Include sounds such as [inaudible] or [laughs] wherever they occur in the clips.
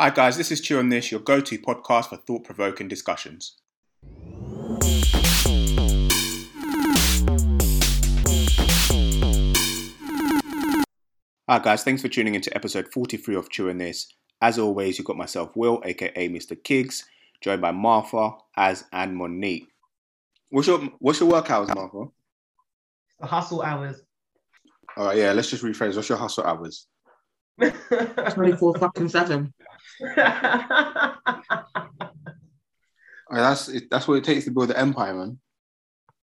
Hi, guys, this is Chew on This, your go to podcast for thought provoking discussions. Hi, guys, thanks for tuning into episode 43 of Chew on This. As always, you've got myself, Will, aka Mr. Kiggs, joined by Martha, Az, and Monique. What's your, what's your work hours, Martha? The hustle hours. All right, yeah, let's just rephrase. What's your hustle hours? 24 fucking 7. [laughs] Oh, that's that's what it takes to build the empire, man.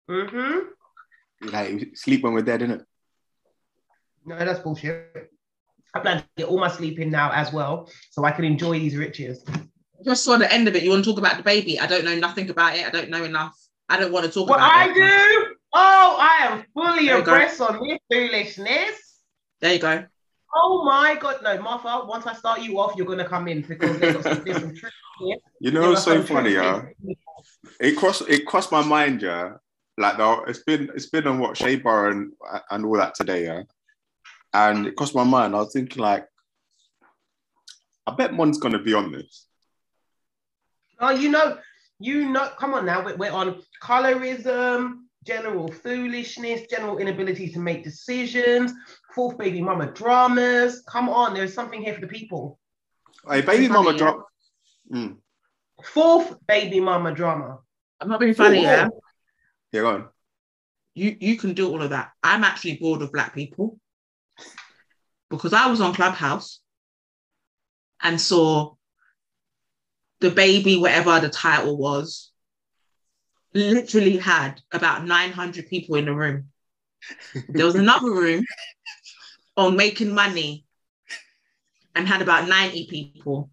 mm-hmm. Like sleep when we're dead, innit? No, that's bullshit. I plan to get all my sleep in now as well, so I can enjoy these riches. Just saw the end of it. You want to talk about DaBaby? I don't know nothing about it. I don't know enough. I don't want to talk What about I it. I do? Oh, I am fully There abreast on this foolishness. There you go. Oh my god, no, Martha. Once I start you off, you're gonna come in because there's some, there's some truth here. You know what's so funny, yeah? It crossed it crossed my mind, yeah. Like the, it's been it's been on what Shea Bar and and all that today, yeah. And it crossed my mind. I was thinking like, I bet Mon's gonna be on this. Oh, you know, you know. Come on now, we're, we're on colorism, general foolishness, general inability to make decisions, fourth baby mama dramas. Come on, there's something here for the people. Hey, baby Funny, mama yeah. drop. Mm. Fourth baby mama drama. I'm not being funny, Ooh. yeah? Yeah, go on. You you can do all of that. I'm actually bored of black people because I was on Clubhouse and saw DaBaby, whatever the title was, literally had about 900 people in the room. There was another room on making money and had about 90 people.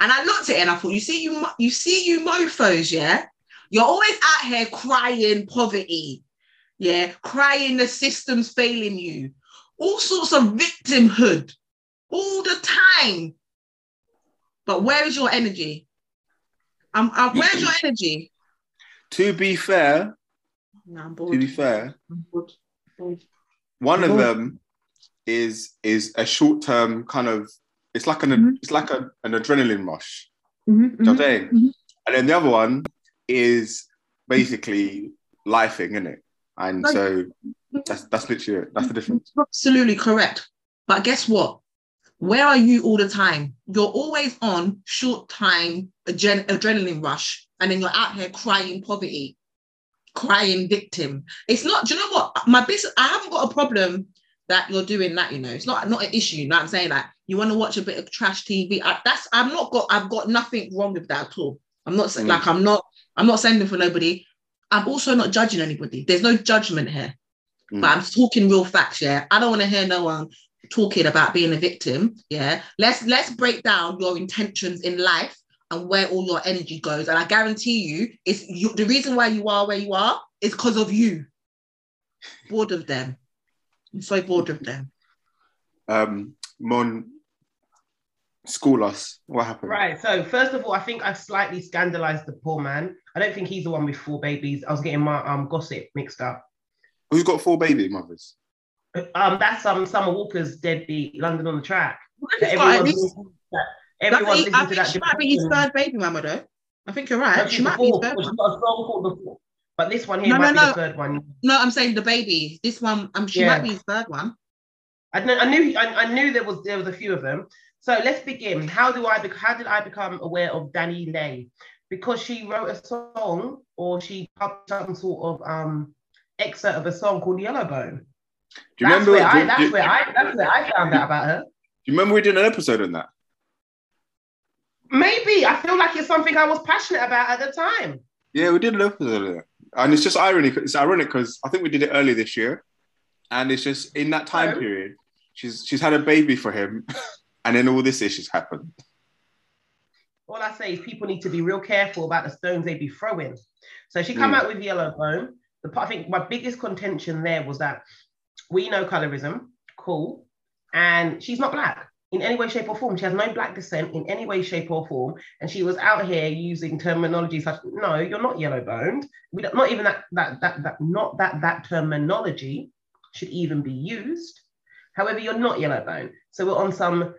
And I looked at it and I thought, you see, you you see, you mofos, yeah, you're always out here crying poverty, yeah, crying the system's failing you, all sorts of victimhood, all the time. But where is your energy? Um, uh, where's your energy? To be fair, No, I'm to be fair, I'm bored. Bored. one of them is is a short term kind of. It's like an Mhm. it's like a, an adrenaline rush. Mhm, Do you know mhm. what I'm saying? mhm. And then the other one is basically lifing, isn't it? And Like- so that's that's literally it. That's the difference. Absolutely correct. But guess what? Where are you all the time? You're always on short time adren- adrenaline rush, and then you're out here crying poverty, crying victim. It's not. Do you know what? My business. I haven't got a problem that you're doing that. You know, it's not not an issue. You know what I'm saying? Like you want to watch a bit of trash TV. I, that's. I'm not got. I've got nothing wrong with that at all. I'm not saying Mm. like I'm not. I'm not sending for nobody. I'm also not judging anybody. There's no judgment here. Mm. But I'm talking real facts, yeah. I don't want to hear no one talking about being a victim. Yeah. Let's let's break down your intentions in life and where all your energy goes. And I guarantee you, it's you, the reason why you are where you are is because of you. Bored of them. I'm so bored of them. Um, Mon, school us. What happened? Right. So first of all, I think I've slightly scandalized the poor man. I don't think he's the one with four babies. I was getting my um gossip mixed up. Who's got four baby mothers? Um, that's um Summer Walker's deadbeat London On Da Track. That He's got at everyone's least- listening to that. That's- Everyone's I listening to think she might be his third baby mama, though. I think you're right. She might be his fourth. third She's one. got a song called the fourth. But this one here No, might no, be no. the third one. No, I'm saying the baby. This one, um, she Yeah. might be his third one. I, kn- I knew I, I knew there was there was a few of them. So let's begin. How do I bec- how did I become aware of DaniLeigh? Because she wrote a song or she published some sort of um excerpt of a song called Yellowbone. Do you That's remember? where I do, that's do- where I that's where I found out about her. do you remember we did an episode on that? Maybe I feel like it's something I was passionate about at the time. Yeah, we did an episode on that. And it's just irony. It's ironic because I think we did it earlier this year, and it's just in that time Oh. period, she's she's had a baby for him, [laughs] and then all this issues happened. All I say is people need to be real careful about the stones they be throwing. So she come Mm. out with yellow bone. The part- I think my biggest contention there was that we know colorism, cool, and she's not black in any way, shape, or form. She has no black descent in any way, shape, or form, and she was out here using terminology such. As no, you're not yellow-boned. We don't, not even that that that that not that that terminology should even be used. However, you're not yellow-boned. So we're on some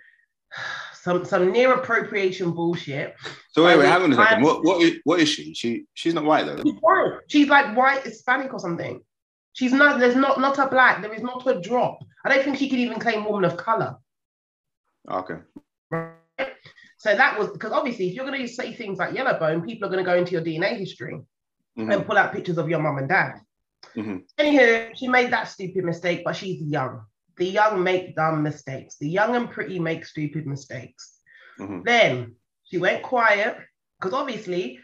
some some near appropriation bullshit. So wait, wait, hang on a second. What, what, is, what is she? She, she's not white though. She's white. She's like white Hispanic or something. She's not. There's not not a black. There is not a drop. I don't think she could even claim woman of color. Okay. Right? So that was because obviously, if you're going to say things like yellow bone, people are going to go into your DNA history Mhm. and pull out pictures of your mum and dad. Mhm. Anywho, she made that stupid mistake, but she's young. The young make dumb mistakes. The young and pretty make stupid mistakes. Mhm. Then she went quiet because obviously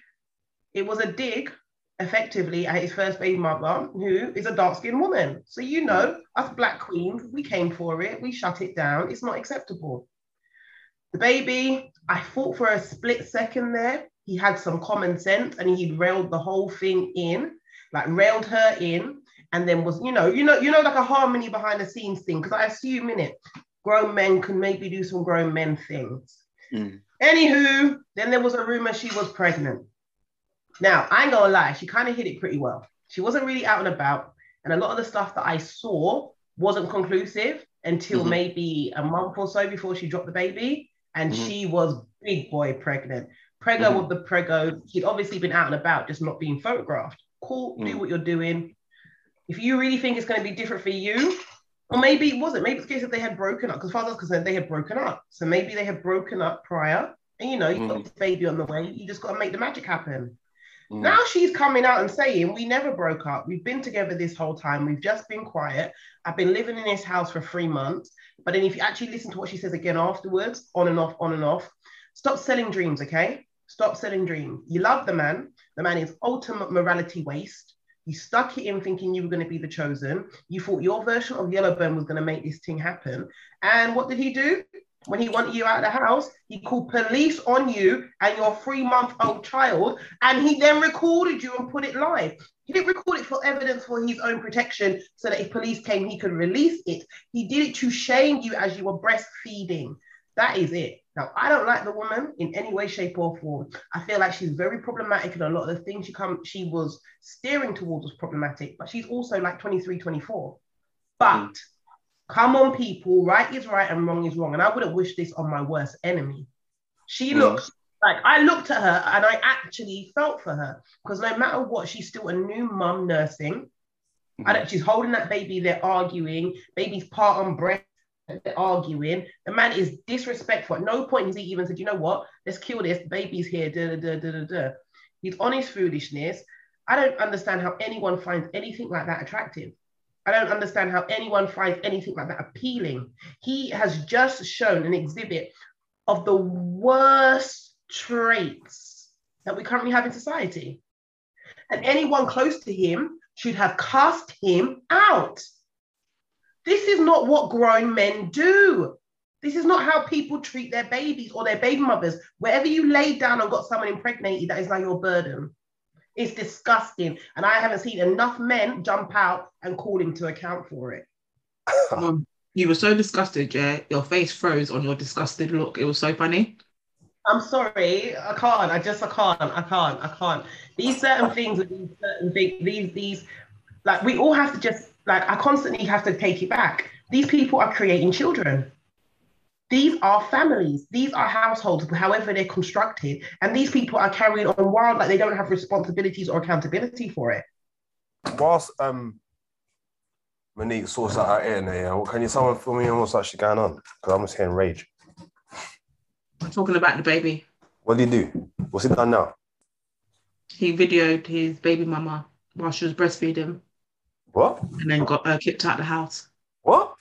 it was a dig effectively at his first baby mother, who is a dark skinned woman. So, you know, us black queens, we came for it, we shut it down. It's not acceptable. DaBaby, I thought for a split second there, he had some common sense and he railed the whole thing in, like railed her in, and then was, you know, you know, you know, like a harmony behind the scenes thing. Because I assume in it, grown men can maybe do some grown men things. Mm. Anywho, then there was a rumor she was pregnant. Now, I ain't gonna lie, she kind of hit it pretty well. She wasn't really out and about, and a lot of the stuff that I saw wasn't conclusive until Mhm. maybe a month or so before she dropped the baby, and Mhm. she was big boy pregnant. Prego Mhm. with the prego. She'd obviously been out and about, just not being photographed. Cool, do Mm. what you're doing. If you really think it's going to be different for you, or maybe it wasn't. Maybe it's the case that they had broken up. Because far as I was concerned, they had broken up. So maybe they had broken up prior. And you know, you got Mhm. this baby on the way. You just got to make the magic happen. Mhm. Now she's coming out and saying, We never broke up. We've been together this whole time. We've just been quiet. I've been living in this house for three months. But then if you actually listen to what she says again afterwards, on and off, on and off, stop selling dreams, okay? Stop selling dreams. You love the man. The man is ultimate morality waste. You stuck it in thinking you were going to be the chosen. You thought your version of Yellowbone was going to make this thing happen. And what did he do? When he wanted you out of the house, he called police on you and your three month old child. And he then recorded you and put it live. He didn't record it for evidence for his own protection so that if police came, he could release it. He did it to shame you as you were breastfeeding. That is it. Now, I don't like the woman in any way, shape, or form. I feel like she's very problematic, and a lot of the things she come she was steering towards was problematic, but she's also like 23, 24. But mm. Come on, people, right is right and wrong is wrong. And I wouldn't wish this on my worst enemy. She Mm. looks like I looked at her and I actually felt for her because no matter what, she's still a new mum nursing. I don't, she's holding that baby, they're arguing, baby's part on breast, they're arguing. The man is disrespectful. At no point has he even said, you know what, let's kill this, the baby's here, da, da, da, da, da, da. He's on his foolishness. I don't understand how anyone finds anything like that attractive. I don't understand how anyone finds anything like that appealing. He has just shown an exhibit of the worst traits that we currently have in society. And anyone close to him should have cast him out. This is not what grown men do. This is not how people treat their babies or their baby mothers. Wherever you lay down and got someone impregnated, that is now your burden. It's disgusting. And I haven't seen enough men jump out and call him to account for it. Mum, you were so disgusted, yeah. Your face froze on your disgusted look. It was so funny. I'm sorry, I can't. I just I can't. I can't. I can't. These certain things, these certain things, these these, like we all have to just like I constantly have to take it back. These people are creating children. These are families. These are households, however they're constructed, and these people are carrying on wild like they don't have responsibilities or accountability for it. Whilst um Monique sorts that out in there, yeah, what can you someone fill me in what's actually going on? Because I'm just hearing rage. I'm talking about DaBaby. What did he do? What's he done now? He videoed his baby mama while she was breastfeeding What? and then got uh, kicked out of the house. What?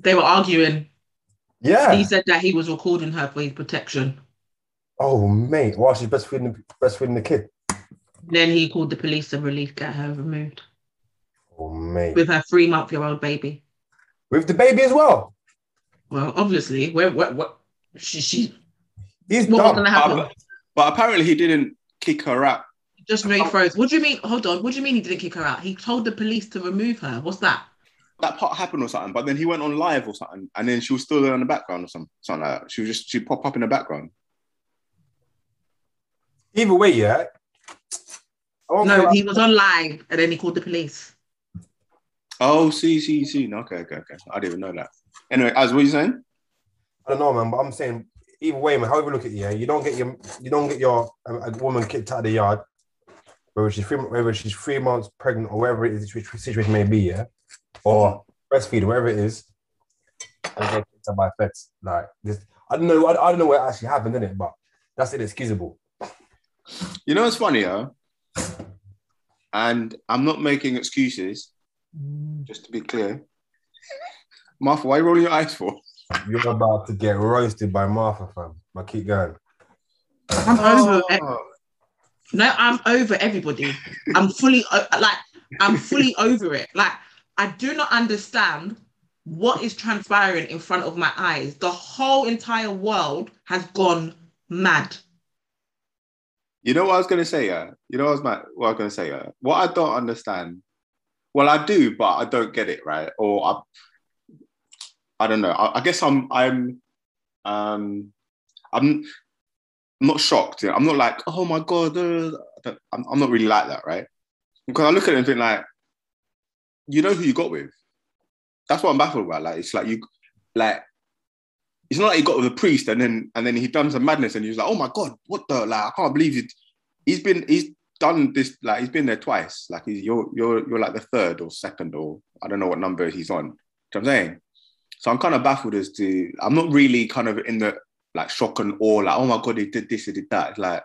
They were arguing. Yeah. He said that he was recording her for his protection. Oh mate, while she's breastfeeding breastfeeding the kid. Then he called the police and relief get her removed Oh mate. with her three month year old baby. With the baby as well. Well, obviously, where what what she, she He's what was gonna happen? But, but apparently he didn't kick her out. Just really froze. What do you mean? Hold on. What do you mean he didn't kick her out? He told the police to remove her. What's that? That part happened or something, but then he went on live or something, and then she was still there in the background or something, something like that. She was just she pop up in the background. Either way, yeah. I No, he was on live and then he called the police. Oh, see, see, see. No, Okay, okay, okay. I didn't even know that. Anyway, as what you saying? I don't know, man, but I'm saying either way, man. However look at it, yeah, you don't get your you don't get your um, a woman kicked out of the yard, whether she's three, whether she's three months pregnant or whatever it is, which situation may be, yeah, or breastfeed, wherever it is, and get kicked out by feds. Like this, I don't know. I, I don't know what actually happened in it, but that's inexcusable. You know what's funny, huh? And I'm not making excuses, just to be clear. Martha, why are you rolling your eyes for? You're about to get roasted by Martha, fam. But keep going. I'm over oh. it. No, I'm over everybody. I'm fully like I'm fully over it. Like I do not understand what is transpiring in front of my eyes. The whole entire world has gone mad. You know what I was gonna say, yeah. You know what I was, what I was gonna say, yeah. What I don't understand. Well, I do, but I don't get it right, or I, I don't know. I, I guess I'm, I'm, um, I'm not shocked. Yeah? I'm not like, oh my god. uh, I'm, I'm not really like that, right? Because I look at it and think like, you know who you got with. That's what I'm baffled about. Like, it's like you, like, it's not like he got with a priest and then and then he done some madness and he was like, oh my god, what the like? I can't believe it. He's been he's done this like he's been there twice. Like he's you're you're you're like the third or second or I don't know what number he's on. You know what I'm saying? So I'm kind of baffled as to I'm not really kind of in the like shock and awe, like, oh my god, he did this, he did that. Like,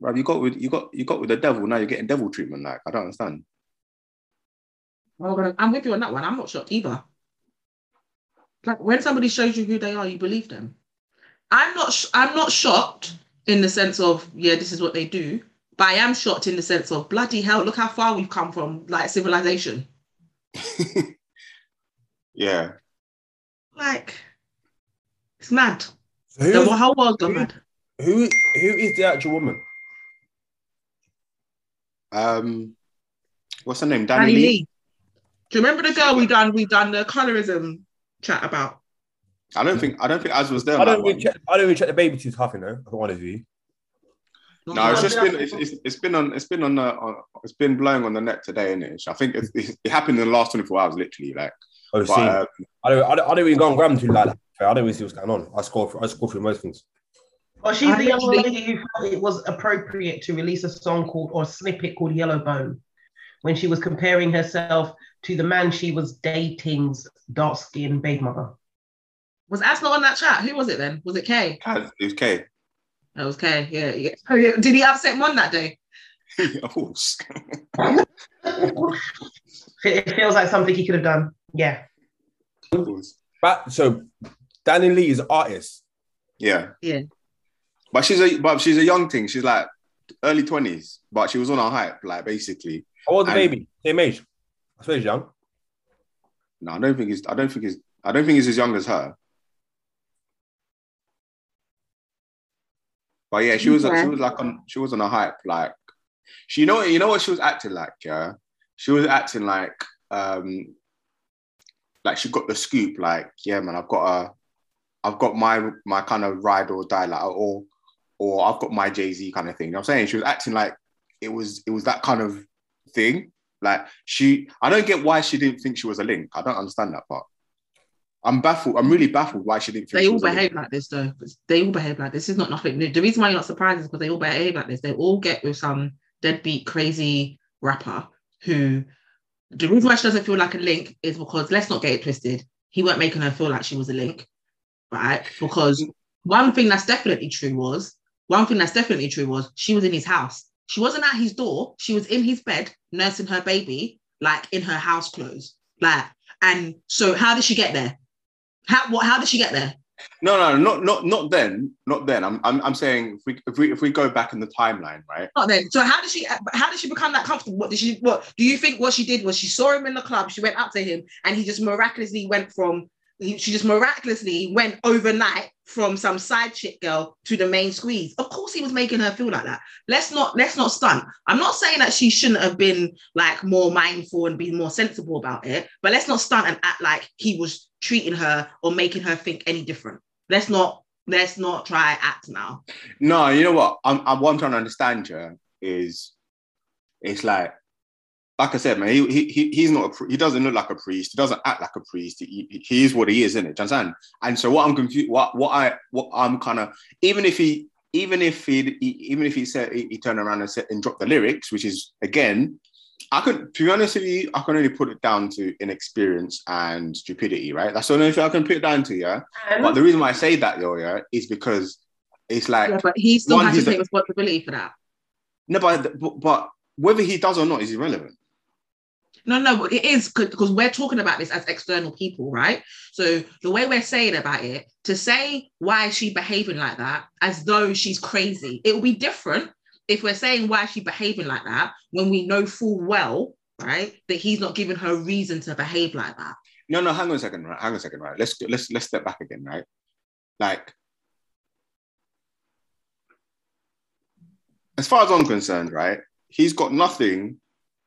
bro, you got with you got you got with the devil, now you're getting devil treatment. Like, I don't understand. Well, I'm with you on that one. I'm not shocked either. Like when somebody shows you who they are, you believe them. I'm not. Sh- I'm not shocked in the sense of yeah, this is what they do. But I am shocked in the sense of bloody hell. Look how far we've come from like civilization. [laughs] yeah. Like it's mad. So The who's, whole world gone mad. who who is the actual woman? Um what's her name? Danny DaniLeigh? Lee. Do you remember the girl we done? We done the colorism chat about. I don't think I don't think Az was there. I don't one. even check. I don't even check the baby tooth half, you know. I wanted to. No, it's just been it's, it's, it's been on it's been on, the, on it's been blowing on the net today, isn't it? I think it, it, it happened in the last 24 hours, literally. Like, Oh, but, see, uh, I don't. I don't, I don't even go on gram too like that. I don't even see what's going on. I score. For, I score through most things. Well, she's I the young lady who felt it was appropriate to release a song called or a snippet called Yellow Bone when she was comparing herself to the man she was dating's dark skinned baby mother. Was Az not on that chat? Who was it then? Was it Kay? it was K. Oh, that was Kay. Yeah. yeah. Oh. Did he upset Mon that day? [laughs] of course. [laughs] It feels like something he could have done. Yeah. of course. But so, DaniLeigh is an artist. Yeah. Yeah. But she's a but she's a young thing. She's like early 20s, but she was on a hype, like basically. How old DaBaby? Same age. I suppose young. No, I don't think he's I don't think he's I don't think he's as young as her. But yeah, she was she was like on she was on a hype, like she you know you know what she was acting like, yeah. She was acting like um like she got the scoop, like, yeah, man, I've got a I've got my my kind of ride or die, like or or I've got my Jay-Z kind of thing. You know what I'm saying? She was acting like it was it was that kind of thing. Like she I don't get why she didn't think she was a link. I don't understand that part. I'm baffled. I'm really baffled why she didn't think They she all was a link. behave like this though. They all behave like this. This is not nothing new. The reason why you're not surprised is because they all behave like this. They all get with some deadbeat crazy rapper who the reason why she doesn't feel like a link is because let's not get it twisted. He weren't making her feel like she was a link, right? Because one thing that's definitely true was one thing that's definitely true was she was in his house. She wasn't at his door. She was in his bed nursing her baby, like in her house clothes. Like, and so how did she get there? How what how did she get there? No, no, not not not then, not then. I'm I'm, I'm saying if we, if we if we go back in the timeline, right? Not then. So how did she how did she become that comfortable? What did she what do you think what she did was she saw him in the club, she went up to him and he just miraculously went from he, she just miraculously went overnight from some side chick girl to the main squeeze. Of course he was making her feel like that. Let's not let's not stunt. I'm not saying that she shouldn't have been like more mindful and be more sensible about it, but let's not stunt and act like he was treating her or making her think any different. Let's not let's not try act now. No, you know what? I'm, I'm what I'm trying to understand you is it's like like I said, man, he, he, he he's not a he doesn't look like a priest. He doesn't act like a priest. He, he, he is what he is, isn't it? Do you understand? And so what I'm confused, what what I what I'm kind of even if he even if he, he even if he said he, he turned around and said and dropped the lyrics, which is again, I could to be honest with you, I can only put it down to inexperience and stupidity, right? That's the only thing I can put it down to, yeah. And But the reason why I say that, though, yeah, is because it's like Yeah, but he still One, has to take responsibility for that. no, but, but but whether he does or not is irrelevant. No, no, but it is because we're talking about this as external people, right? So the way we're saying about it, to say why is she behaving like that, as though she's crazy, it will be different if we're saying why is she behaving like that when we know full well, right, that he's not giving her reason to behave like that. No, no, hang on a second, right? Hang on a second, right? Let's let's let's step back again, right? Like, as far as I'm concerned, right, he's got nothing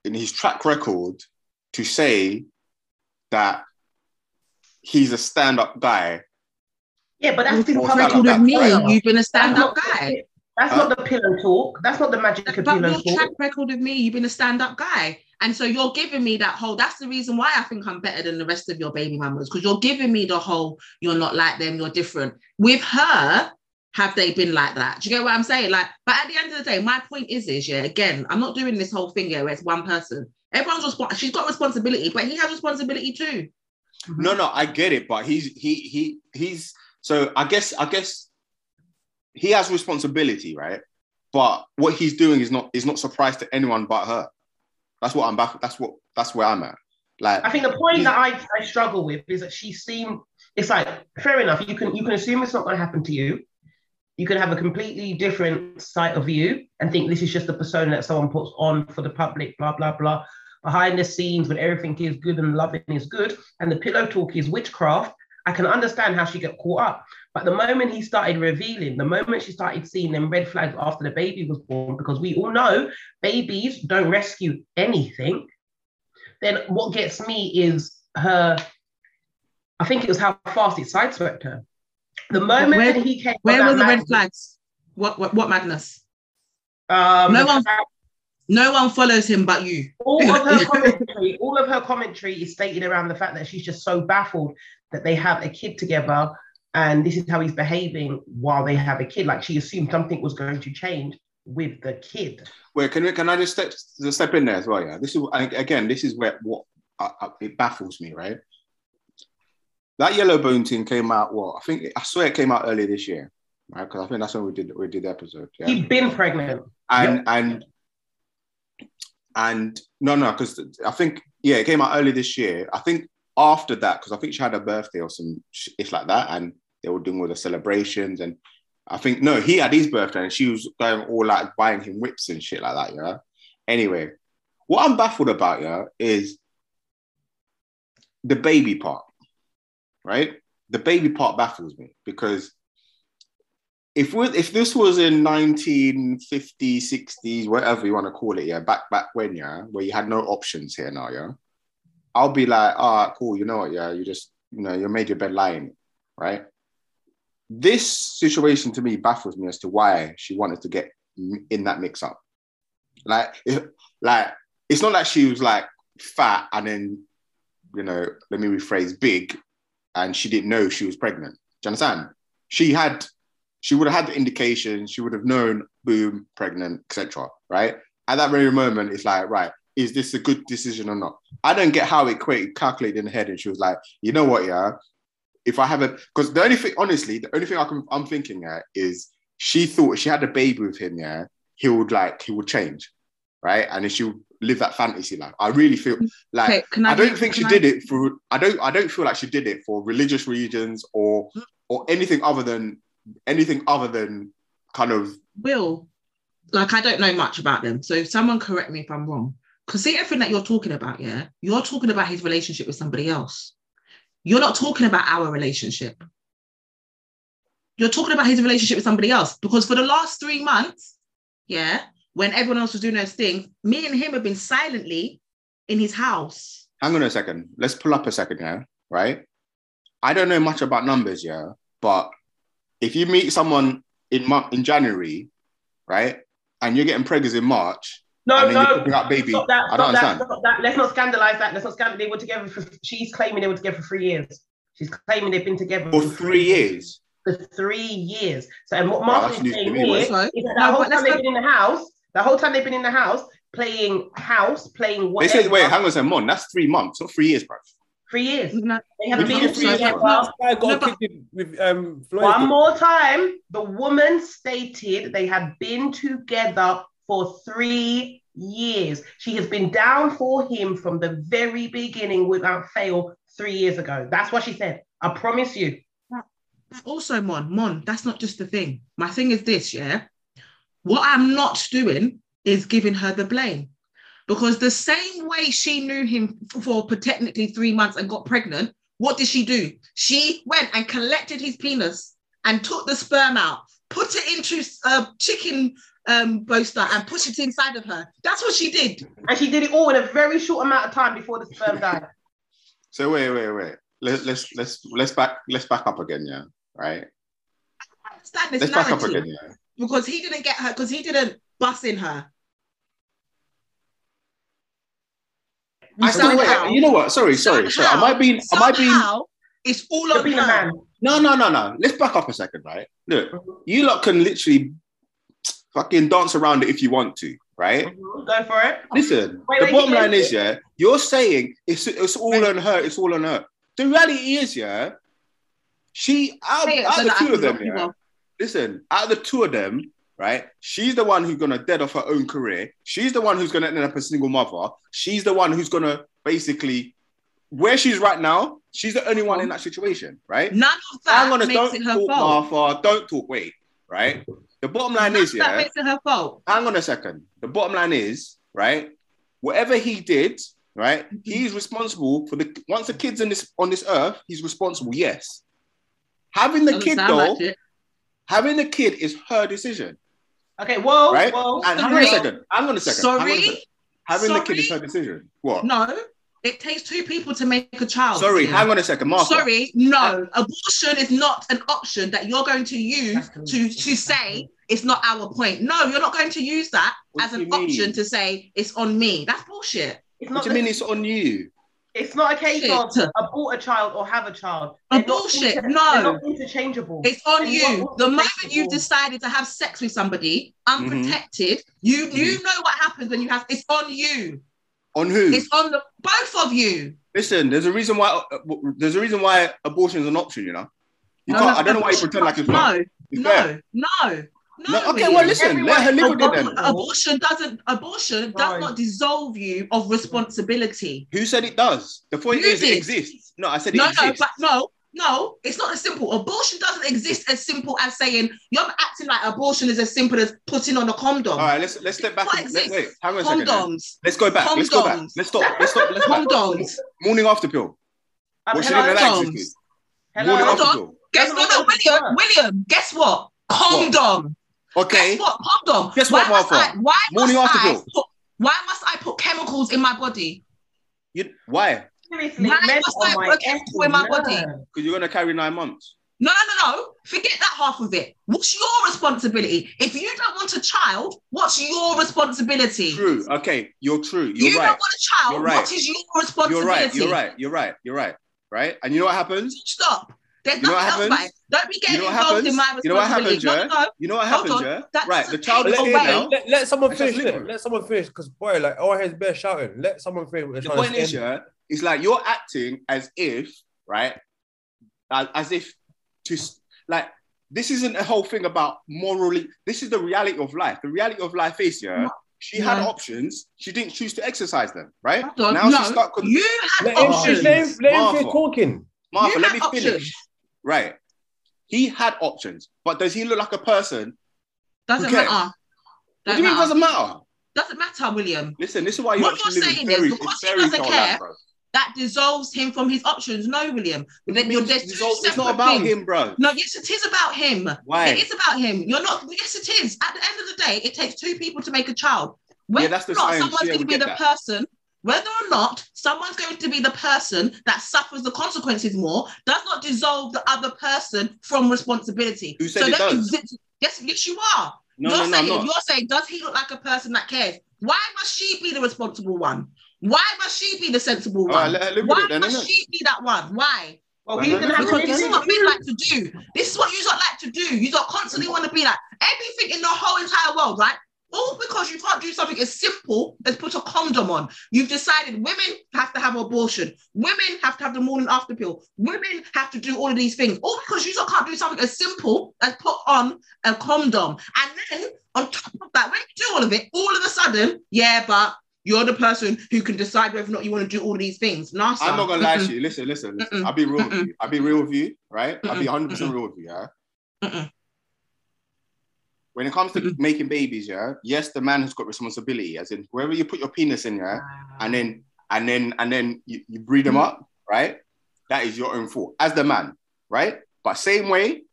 in his track record to say that he's a stand-up guy. yeah, but that's been Or public something Record like with me, forever. you've been a stand-up guy. That's Huh? not the pillow talk. That's not the magic of But pillow your track record with me, you've been a stand-up guy. And so you're giving me that whole, that's the reason why I think I'm better than the rest of your baby mamas, because you're giving me the whole, you're not like them, you're different. With her, have they been like that? Do you get what I'm saying? Like, but at the end of the day, my point is, is yeah, again, I'm not doing this whole thing here where it's one person. Everyone's responsible. She's got responsibility, but he has responsibility too. Mm-hmm. No, no, I get it, but he's he he he's so I guess I guess he has responsibility, right? But what he's doing is not is not surprise to anyone but her. That's what I'm back. That's what that's where I'm at. Like I think the point that I, I struggle with is that she seemed it's like fair enough. You can you can assume it's not going to happen to you. You can have a completely different sight of you and think this is just a persona that someone puts on for the public, blah blah blah. Behind the scenes, when everything is good and loving is good, and the pillow talk is witchcraft, I can understand how she got caught up. But the moment he started revealing, the moment she started seeing them red flags after the baby was born, because we all know babies don't rescue anything, then what gets me is her. I think it was how fast it sideswept her. The moment Where- that he came, Where were the red flags? What, what, what madness? Um, No one- No one follows him but you. all of her [laughs] commentary, all of her commentary is stated around the fact that she's just so baffled that they have a kid together, and this is how he's behaving while they have a kid. Like she assumed something was going to change with the kid. Wait, can we, can I just step just step in there as well? Yeah, this is again, this is where what I, I, it baffles me, right? That yellow bone team came out. What I think I swear it came out earlier this year, right? Because I think that's when we did we did the episode. Yeah, She'd been pregnant. and and and no, no, because I think yeah, it came out early this year. I think after that, because I think she had a birthday or some sh- it's like that, and they were doing all the celebrations and. I think no, he had his birthday and she was going all like buying him whips and shit like that, yeah. Anyway, what I'm baffled about, yeah, is the baby part, right? The baby part baffles me because if we, if this was in 1950s, 60s, whatever you want to call it, yeah, back back when, yeah, where you had no options here now, yeah, I'll be like, all right, cool, you know what, yeah, you just, you know, you made your bed lying, right? This situation to me baffles me as to why she wanted to get in that mix up. Like, like it's not like she was like fat and then, you know, let me rephrase, big, and she didn't know she was pregnant. Do you understand? She had, she would have had the indication. She would have known, boom, pregnant, etc. Right? At that very moment, it's like, right, is this a good decision or not? I don't get how it equated, calculated in her head, and she was like, you know what, yeah. If I have a, because the only thing, honestly, the only thing I can, I'm thinking at is she thought she had a baby with him, yeah, he would like, he would change, right? And if she live that fantasy life. I really feel mm. like, Okay, I, I don't think she can did it for, I don't, I don't feel like she did it for religious reasons or, or anything other than, anything other than kind of, Will, like I don't know much about them. So if someone correct me if I'm wrong. Because see everything that you're talking about, yeah, you're talking about his relationship with somebody else. You're not talking about our relationship. You're talking about his relationship with somebody else. Because for the last three months, yeah, when everyone else was doing those things, me and him have been silently in his house. hang on a second, let's pull up a second here, right? I don't know much about numbers, yeah, but if you meet someone in Mar- in January, right, and you're getting preggers in March, No, and then no. you're talking baby. Stop that, I don't that, understand. stop that. Let's not scandalize that. Let's not scandalize. They were together for. She's claiming they were together for three years. She's claiming they've been together For three years. For three years. So, and what Wow, Martha's that's to saying me, here right? is So, that the no, whole time they've been in the house, the whole time they've been in the house playing house, playing what? They whatever. said, wait, hang on a second, Mon, that's three months, not three years, bro. three years. No, They haven't been three years together. I got No, a but- kid with, with um Floyd. One more time, the woman stated they had been together for three years. She has been down for him from the very beginning without fail three years ago. That's what she said. I promise you. also, Mon, Mon, that's not just the thing. My thing is this, yeah. What I'm not doing is giving her the blame. Because the same way she knew him for for technically three months and got pregnant, what did she do? She went and collected his penis and took the sperm out, put it into a chicken um, booster and pushed it inside of her. That's what she did. And she did it all in a very short amount of time before the sperm died. So wait, wait, wait. Let's let's let's let's back let's back up again, yeah. Right? I understand this Let's back up again, yeah. Because he didn't get her because he didn't bust in her. I still wait. You know what? Sorry, sorry, sorry. Am I being am I being It's all on her. man. No, no, no, no. Let's back up a second, right? Look, you lot can literally fucking dance around it if you want to, right? Mhm, Go for it. Listen, Wait, the wait, bottom line is, yeah, you're saying it's it's all on her, it's all on her. The reality is, yeah, she out, out the two of them, yeah. Listen, out of the two of them, right? She's the one who's gonna dead off her own career. She's the one who's gonna end up a single mother. She's the one who's gonna basically where she's right now. She's the only one in that situation, right? None of that Hang on, a makes don't it her talk, fault. Martha. Don't talk. Wait, right? The bottom line None is, that yeah. makes it her fault. Hang on a second. The bottom line is, right? Whatever he did, right? Mhm. He's responsible for the once the kid's in this on this earth, he's responsible. Yes. Having the Doesn't kid though, like. Having the kid is her decision, Okay, whoa, right? whoa. And hang on a Sorry. second. Hang on a second. hang on a Sorry? second. Having the kid is her decision. What? No, it takes two people to make a child. Sorry. dear. Hang on a second, Martha. Sorry, no. Abortion is not an option that you're going to use to, to say it's not our point. No, you're not going to use that What as an you mean? option to say it's on me. That's bullshit. It's What not, do you mean it's on you? It's not a case of abort a child or have a child. They're not bullshit, inter- no. They're not interchangeable. It's on And you. The moment you've decided to have sex with somebody Mm-hmm. unprotected, you you know what happens when you have. It's on you. On who? It's on the both of you. Listen, there's a reason why uh, there's a reason why abortion is an option. You know, you No, can't. no, I don't know why you pretend like it's not. It's no, no, no. No, okay, well, listen, let her live with it then. Abortion doesn't. Abortion does No. not dissolve you of responsibility. Who said it does? The point You is, it exists. No, I said it No, no, exists. but no, no. It's not as simple. Abortion doesn't exist as simple as saying you're acting like abortion is as simple as putting on a condom. All right, let's let's step back. And- Let, exists? wait, hang on a second. then. Condoms. Let's go back. Let's go back. Let's stop. Let's stop. Let's back. Condoms. Morning after pill. Um, What she hello? didn't know that Condoms. Hello? Morning Hold after on. pill. Guess Doesn't what? No, William. William. Guess what? Condom. Okay. Guess what? Condom. Guess why what, must Martha? I, why Morning must after I put, Why must I put chemicals in my body? You, why? Seriously, Why must I put chemical in my effing body? Because you're gonna carry nine months. No, no, no, no. Forget that half of it. What's your responsibility? If you don't want a child, what's your responsibility? True. Okay. You're true. You're you right. don't want a child. You're right. What is your responsibility? You're right. You're right. You're right. You're right. Right. And you know what happens? Stop. There's You know what nothing else happens? about it. Don't be getting You know what involved happens? in my You know what responsibility. happens, no, no, no. You know what Hold happens, on. yeah? Right. The child is take here away- now. Let, let someone finish. Let, it. let someone finish. Because boy, like oh, our heads bare shouting. Let someone finish. The point is, say. yeah, it's like you're acting as if, right, as, as if to like this isn't a whole thing about morally. This is the reality of life. The reality of life is, yeah, No. she had options. She didn't choose to exercise them, right? Now no, she's stuck. Con- you had Let him, options. let him, let him Martha. finish talking. Martha, You let me options. finish. Right. He had options, but does he look like a person? Doesn't matter. What do you mean it matter. doesn't matter? Doesn't matter, William. Listen, this is why you What you're saying is because he doesn't care. That dissolves him from his options. No, William. Then you're, there's two It's all- it's separate not about things. him, bro. No, yes, it is about him. Why? It is about him. You're not. Yes, it is. At the end of the day, it takes two people to make a child. Whether that's the not someone's Yeah, going to be the that. person, whether or not someone's going to be the person that suffers the consequences more, does not dissolve the other person from responsibility. Who said it that does? exi- yes, yes, you are. No, you're no, no, saying, I'm not. you're saying, does he look like a person that cares? Why must she be the responsible one? Why must she be the sensible All right, one? let her Why then, must innit? she be that one? Why? Well, Well, he's no, gonna have Because to this is what with men like to do. This is what you lot like to do. You lot constantly want to be like everything in the whole entire world, right? All because you can't do something as simple as put a condom on. You've decided women have to have abortion. Women have to have the morning after pill. Women have to do all of these things. All because you can't do something as simple as put on a condom. And then on top of that, when you do all of it, all of a sudden, yeah, but you're the person who can decide whether or not you want to do all of these things. NASA. I'm not gonna lie mm-mm. to you. Listen, listen, listen. Mm-mm. I'll be real with Mm-mm. you. I'll be real with you, right? I'll be 100 percent Mm-mm. real with you, yeah. When it comes to Mm-mm. making babies, yeah, yes, the man has got responsibility, as in wherever you put your penis in, yeah, and then and then and then you, you breed them mm-hmm. up, right? That is your own fault as the man, right? But same way,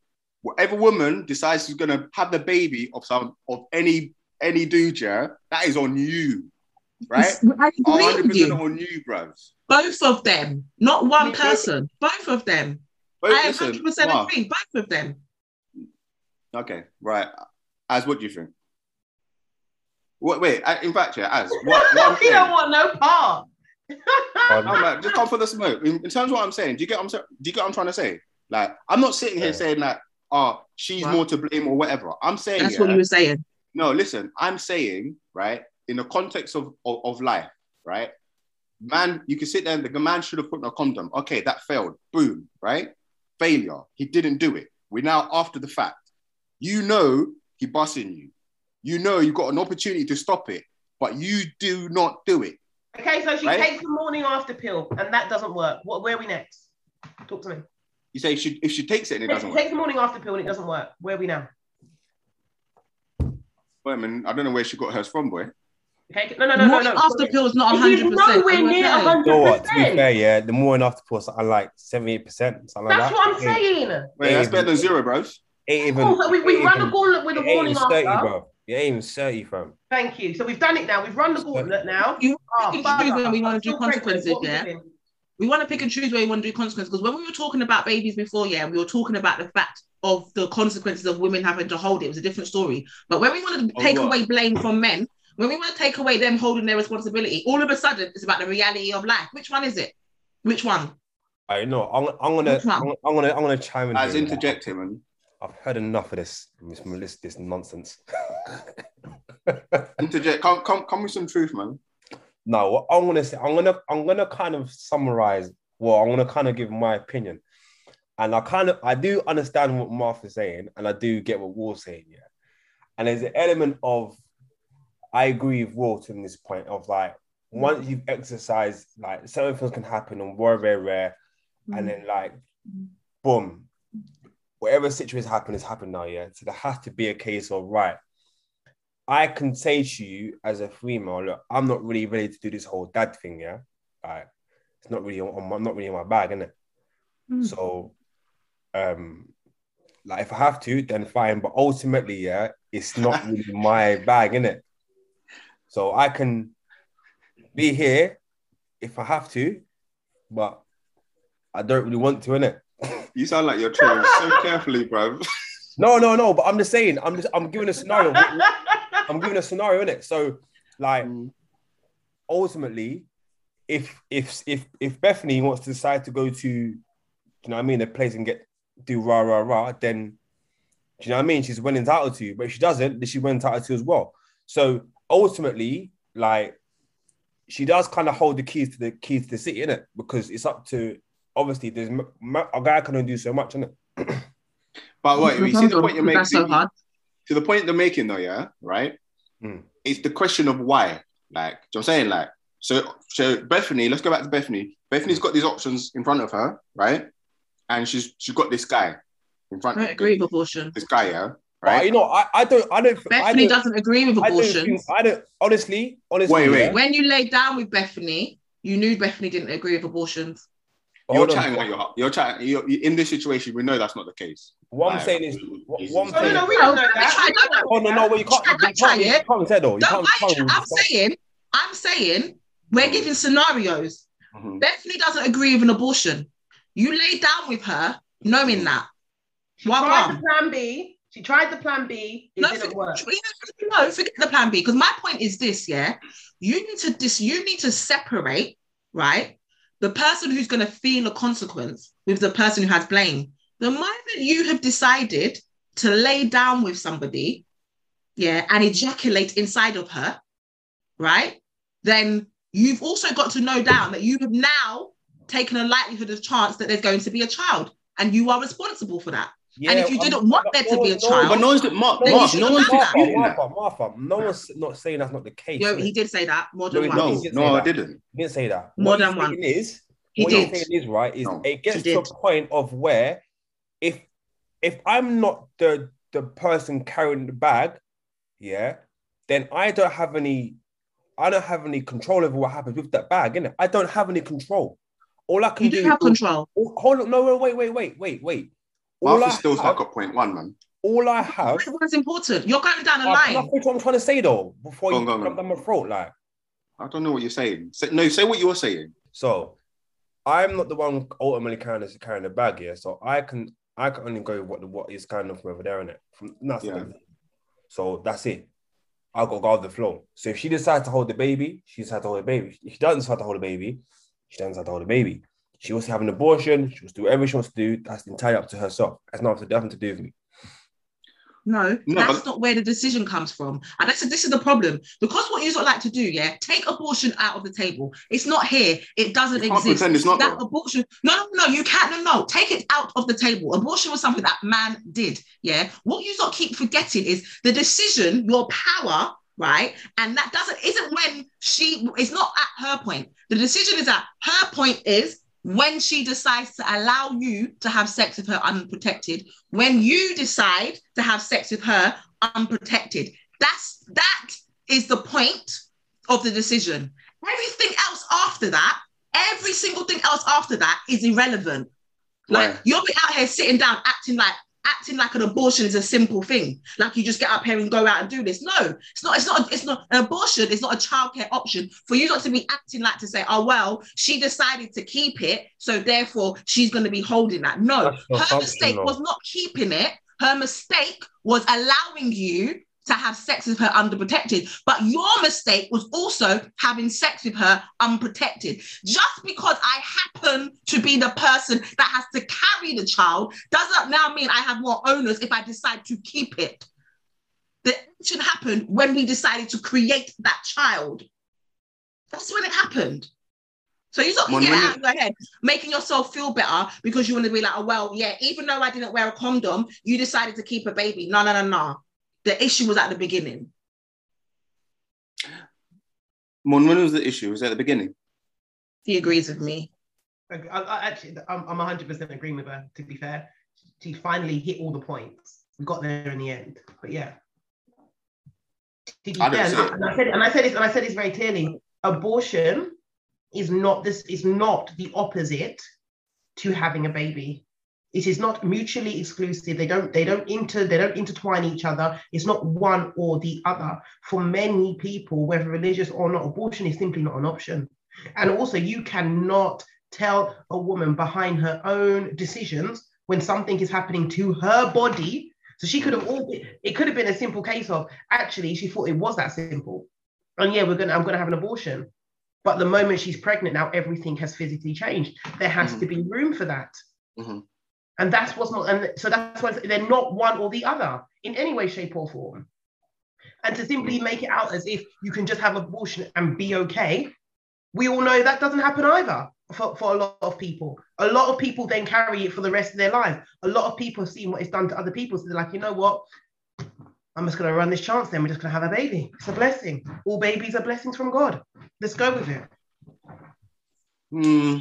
whatever woman decides she's gonna have the baby of some of any any dude, yeah, that is on you, right? I agree with percent you. on you, bruv. Both of them, not one person. Both of them. But I 100% agree. Both of them. Okay, right. Az what do you think? What? Wait. I- In fact, yeah. Az what? what I'm [laughs] he don't want no part. Um, I'm like, just come for the smoke. In, in terms of what I'm saying, do you get what I'm saying? Do you get what I'm trying to say? Like, I'm not sitting here Yeah. saying that, oh, she's What? more to blame or whatever. I'm saying, That's yeah, what you were saying. no, listen, I'm saying, right, in the context of, of, of life, right? Man, you can sit there and the man should have put on a condom. Okay, that failed. Boom, right? Failure. He didn't do it. We're now after the fact. You know he busting you. You know you've got an opportunity to stop it, but you do not do it. Okay, so she Right? takes the morning after pill, and that doesn't work. What? Where are we next? Talk to me. You say she, if she takes it and it Take, doesn't take work. the morning after pill, and it doesn't work. Where are we now? Boy, I mean, I don't know where she got hers from, boy. Okay, no, no, no, no, Morning no. after pill is not 100%. nowhere I'm near 100%. you know what? To be fair, yeah, the morning after pause, I like 78%, something like That's that. what I'm It- saying. Wait, that's Hey, better than zero, bros. It ain't even, Oh, so we, it we ain't run the even- gauntlet with the it ain't morning even 30, after. bro. It ain't even 30, fam. Thank you. So we've done it now. We've run the gauntlet now. You Oh, pick and choose when we want to do consequences, yeah? We want to pick and choose where we want to do consequences because when we were talking about babies before, yeah, we were talking about the fact of the consequences of women having to hold it. It was a different story. But when we want to Of take what? away blame from men, when we want to take away them holding their responsibility, all of a sudden it's about the reality of life. Which one is it? Which one? I know. I'm, I'm gonna, I'm, I'm gonna, I'm gonna chime in. As here. interject him, and I've heard enough of this, this, this, this nonsense. [laughs] interject. Come, come, come with some truth, man. no, what I'm gonna say, I'm gonna, I'm gonna kind of summarize. Well, I'm gonna kind of give my opinion, and I kind of, I do understand what Martha's saying, and I do get what Will's saying, yeah. And there's an element of, I agree with Will to this point of like, once you've exercised, like certain things can happen and very, very rare, and mm. then like, mm. boom, whatever situation has happened has happened now, yeah. So there has to be a case of right. I can say to you as a female, look, I'm not really ready to do this whole dad thing, yeah. Like, it's not really on, I'm not really in my bag, innit? Mm. So, um, like if I have to, then fine. But ultimately, yeah, it's not [laughs] really my bag, innit? So I can be here if I have to, but I don't really want to, innit? You sound like you're treating so [laughs] carefully, bro. No, no, no. But I'm just saying, I'm just I'm giving a scenario. I'm giving a scenario in it. So, like, mm. ultimately, if if if if Bethany wants to decide to go to, you know what I mean, a place and get do rah rah rah, then do you know what I mean? She's well entitled to. But if she doesn't, then she's well entitled to as well. So ultimately, like, she does kind of hold the keys to the keys to the city, in it, because it's up to obviously there's m- m- a guy can only do so much, innit? [clears throat] But wait, you see the point you're making. That's so hard. to the point they're making though, yeah, right? Mm. It's the question of why. Like, do you know what I'm saying? Like, so so Bethany, let's go back to Bethany. Bethany's got these options in front of her, right? And she's she's got this guy in front of her. I don't agree with abortion. this guy, yeah. Right. Right? you know, I, I don't I don't I Bethany don't, doesn't agree with abortion. think, I don't honestly, honestly. Wait, wait. yeah, When you laid down with Bethany, you knew Bethany didn't agree with abortions. You're hold on. chatting like you're you're chatting you're, in this situation, we know that's not the case. What I'm Like, saying is, what, what I'm No, no, saying. no, we don't know that. We don't know Oh no, no, well you can't. I You can't, you it. can't say though. You can't. I, you can't- I'm saying, I'm saying, we're giving scenarios. Mhm. Bethany doesn't agree with an abortion. You lay down with her, knowing that. She What tried one? the plan B. She tried the plan B. It no, didn't forget, work. no, forget the plan B. Because my point is this: yeah, you need to dis, you need to separate, right, the person who's going to feel a consequence with the person who has blame. The moment you have decided to lay down with somebody, yeah, and ejaculate inside of her, right, then you've also got to know down that you have now taken a likelihood of chance that there's going to be a child, and you are responsible for that. And if you um, didn't want there to be a child, But no one's Mark, Then you Mark, no have one's that. Martha. Martha, Martha, no one's not saying that's not the case. No, he did say that more than he once. No, He no, I didn't. He didn't say that. More what than he's saying once. is, He what did. he's saying is right. Is No, it gets to a point of where if if I'm not the the person carrying the bag, yeah, then I don't have any, I don't have any control over what happens with that bag, innit? I don't have any control. All I can You do do have is control. all- hold on, no, no, wait, wait, wait, wait, wait. All I, Martha's still have, stuck at point one, man. all I have. What's important? You're going down a I, can I line. finish what I'm trying to say though before Go you on, go on, down my throat, like. I don't know what you're saying. Say, no, say what you're saying. So I'm not the one ultimately carrying this carrying the bag here. So I can I can only go what the what is kind of over there in it. From that's Yeah. So that's it. I'll go go with the flow. So if she decides to hold the baby, she decides to hold the baby. If she doesn't decide to hold the baby, she doesn't decide to hold the baby. She wants to have an abortion. She wants to do whatever she wants to do. That's entirely up to herself. That's nothing, nothing to do with me. No, No, that's but- not where the decision comes from. And that's this is the problem. Because what you sort of like to do, yeah, take abortion out of the table. It's not here. It doesn't You can't exist. pretend it's not that though. abortion. No, no, no, you can't. No, no, take it out of the table. Abortion was something that man did. Yeah. What you sort of keep forgetting is the decision, your power, right? And that doesn't isn't when she is not at her point. The decision is at her point is when she decides to allow you to have sex with her unprotected, when you decide to have sex with her unprotected. That's that is the point of the decision. Everything else after that, every single thing else after that is irrelevant. Like Right. you'll be out here sitting down acting like acting like an abortion is a simple thing. Like you just get up here and go out and do this. No, it's not. It's not. It's not an abortion. It's not a childcare option for you not to be acting like to say, oh well, she decided to keep it, so therefore she's going to be holding that. No, her mistake was not keeping it. Her mistake was allowing you to have sex with her underprotected. But your mistake was also having sex with her unprotected. Just because I happen to be the person that has to carry the child doesn't now mean I have more onus if I decide to keep it. The action happened when we decided to create that child. That's when it happened. So you sort of get out of your head, making yourself feel better because you want to be like, oh well, yeah, even though I didn't wear a condom, you decided to keep a baby. No, no, no, no. The issue was at the beginning. Mon, when was the issue? Was it at the beginning? He agrees with me. I, I actually, I'm, I'm 100% agreeing with her. To be fair, she finally hit all the points. We got there in the end. But yeah. I don't fair, and, it. and I said, and I said this, and I said this very clearly. Abortion is not this is not the opposite to having a baby. It is not mutually exclusive. They don't they don't inter they don't intertwine each other. It's not one or the other. For many people, whether religious or not, abortion is simply not an option. And also, you cannot tell a woman behind her own decisions when something is happening to her body. So she could have all it could have been a simple case of actually she thought it was that simple. And yeah, we're gonna I'm gonna have an abortion. But the moment she's pregnant, now everything has physically changed. There has Mhm. to be room for that. Mhm. And that's what's not, and so that's why they're not one or the other in any way, shape, or form. And to simply make it out as if you can just have abortion and be okay, we all know that doesn't happen either for, for a lot of people. A lot of people then carry it for the rest of their life. A lot of people have seen what it's done to other people. So they're like, you know what? I'm just going to run this chance then. We're just going to have a baby. It's a blessing. All babies are blessings from God. Let's go with it. Hmm.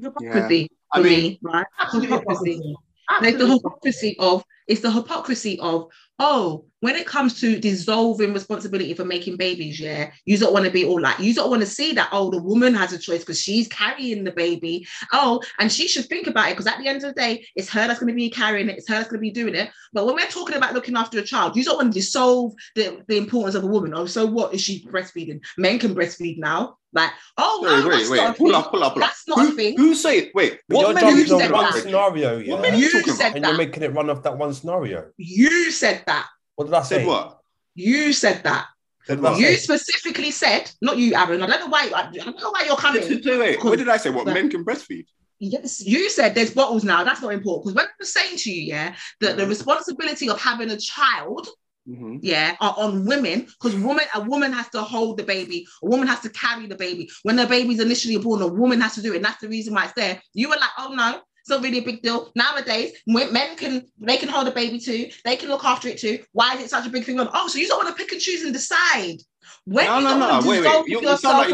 Hypocrisy I mean- me, right? Hypocrisy. hypocrisy. There's the hypocrisy of it's the hypocrisy of oh when it comes to dissolving responsibility for making babies yeah you don't want to be all like you don't want to see that oh the woman has a choice because she's carrying the baby oh and she should think about it because at the end of the day it's her that's going to be carrying it it's her that's going to be doing it but when we're talking about looking after a child you don't want to dissolve the, the importance of a woman oh so what is she breastfeeding men can breastfeed now Like, oh Wait, no, wait, that's wait. not Pull up, pull up, pull up. That's not who, a thing. Who say Wait, But what you're men are you said on one that. scenario, yeah, What men You you said about? and that. you're making it run off that one scenario. You said that. What did I say? Said what? You said that. Said What what? did I You specifically said, not you, Aaron. I don't know why. I don't know why you're coming. Wait, wait, wait. What did I say? What men can breastfeed? Yes, you said there's bottles now. That's not important because when I was saying to you, yeah, that the responsibility of having a child, Mm-hmm. yeah, are on women because woman, a woman has to hold the baby, a woman has to carry the baby. When the baby's initially born, a woman has to do it, and that's the reason why it's there. You were like, oh no. It's not really a big deal nowadays. Men can they can hold a baby too. They can look after it too. Why is it such a big thing? Oh, so you don't want to pick and choose and decide when No, no, no, wait, wait. You- you sound like.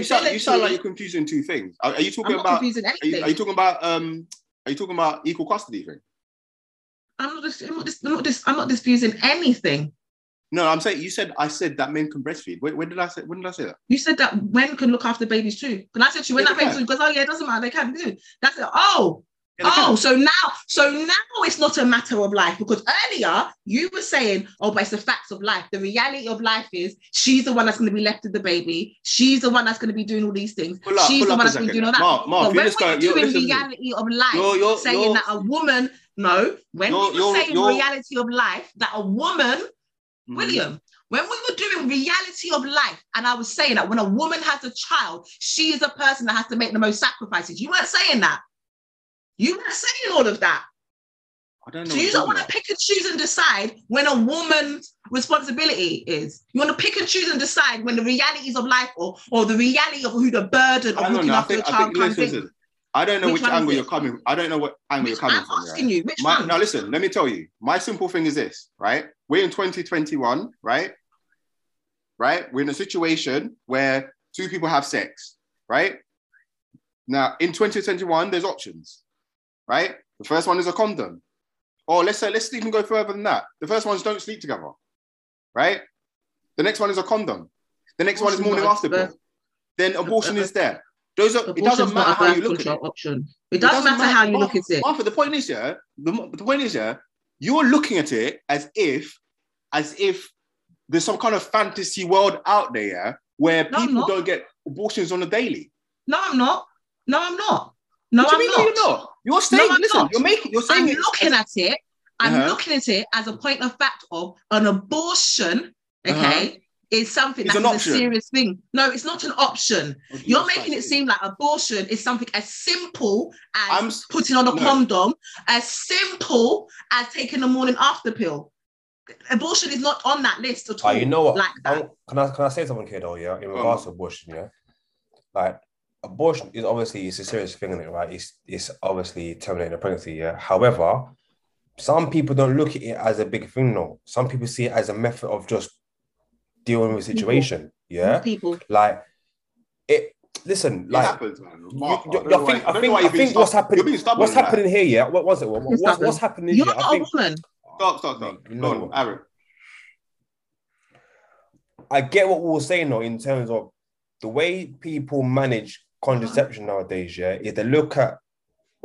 You sound, you sound like you're confusing two things. Are, are you I'm talking about? confusing Are you, are you talking about? Um, are you talking about equal custody thing? I'm not I'm not I'm not I'm not disputing anything. No, I'm saying you said I said that men can breastfeed. When, when did I say? When did I say that? You said that men can look after babies too. And I said to you, when Yeah, that baby's can. because oh yeah, it doesn't matter, they can do. That's it. Oh, Yeah, oh, can. so now, so now it's not a matter of life because earlier you were saying, oh, but it's the facts of life. The reality of life is she's the one that's going to be left with the baby. She's the one that's going to be doing all these things. Up, she's the one that's going to be doing all that. Mark, Mark, but you when we're you're- doing reality of life, You're- you're- saying you're- that a woman, no, when You're- we were you're- saying you're- reality of life, that a woman Mhm. William, when we were doing reality of life, and I was saying that when a woman has a child, she is a person that has to make the most sacrifices. You weren't saying that. You weren't saying all of that. I don't know. So you don't want to pick and choose and decide when a woman's responsibility is. You want to pick and choose and decide when the realities of life or, or the reality of who the burden of looking know. After think, child think comes listen, in. listen. I don't know Which which, angle you're coming. I don't know what angle Which, you're coming I'm from. asking yeah? you, which My, now listen, let me tell you. My simple thing is this, right? We're in 2021, right? Right? We're in a situation where two people have sex, right? Now, in 2021, there's options, right? The first one is a condom. Or let's say, let's even go further than that. The first one is don't sleep together, right? The next one is a condom. The next one is morning after pill. Then abortion is there. Those are, it doesn't matter how you look at it. option. It doesn't, matter, how you look at it. Martha, the point is, yeah, the, the point is, yeah, you're looking at it as if, as if there's some kind of fantasy world out there, yeah, where No, people don't get abortions on a daily. No, I'm not. No, I'm not. No, I'm mean not. you're not? You're saying, I'm listen, not. you're making, you're saying I'm looking as- at it. I'm Uh-huh. looking at it as a point of fact of an abortion. Okay, is something It's that an a serious thing. No, it's not an option. You're making it seem like abortion is something as simple as I'm putting on a no. condom, as simple as taking a morning after pill. Abortion is not on that list at Ah, all. you know what? Like that. Can I can I say something here though? Yeah, in regards on. to abortion, yeah, like abortion is obviously it's a serious thing, is it? Right? It's it's obviously terminating a pregnancy. Yeah. However, some people don't look at it as a big thing. No, some people see it as a method of just dealing with a People. situation. Yeah, People. like it. Listen, It like happens, man. you- you- I I don't know think why- I think I think what's happening You're being stubborn what's with happening here. Yeah, what was it? What, what's, what's happening is You're yeah, I not think a woman. Stop, stop, stop. You Go know on, what? Aaron. I get what we were saying though in terms of the way people manage contraception nowadays. Yeah, is they look at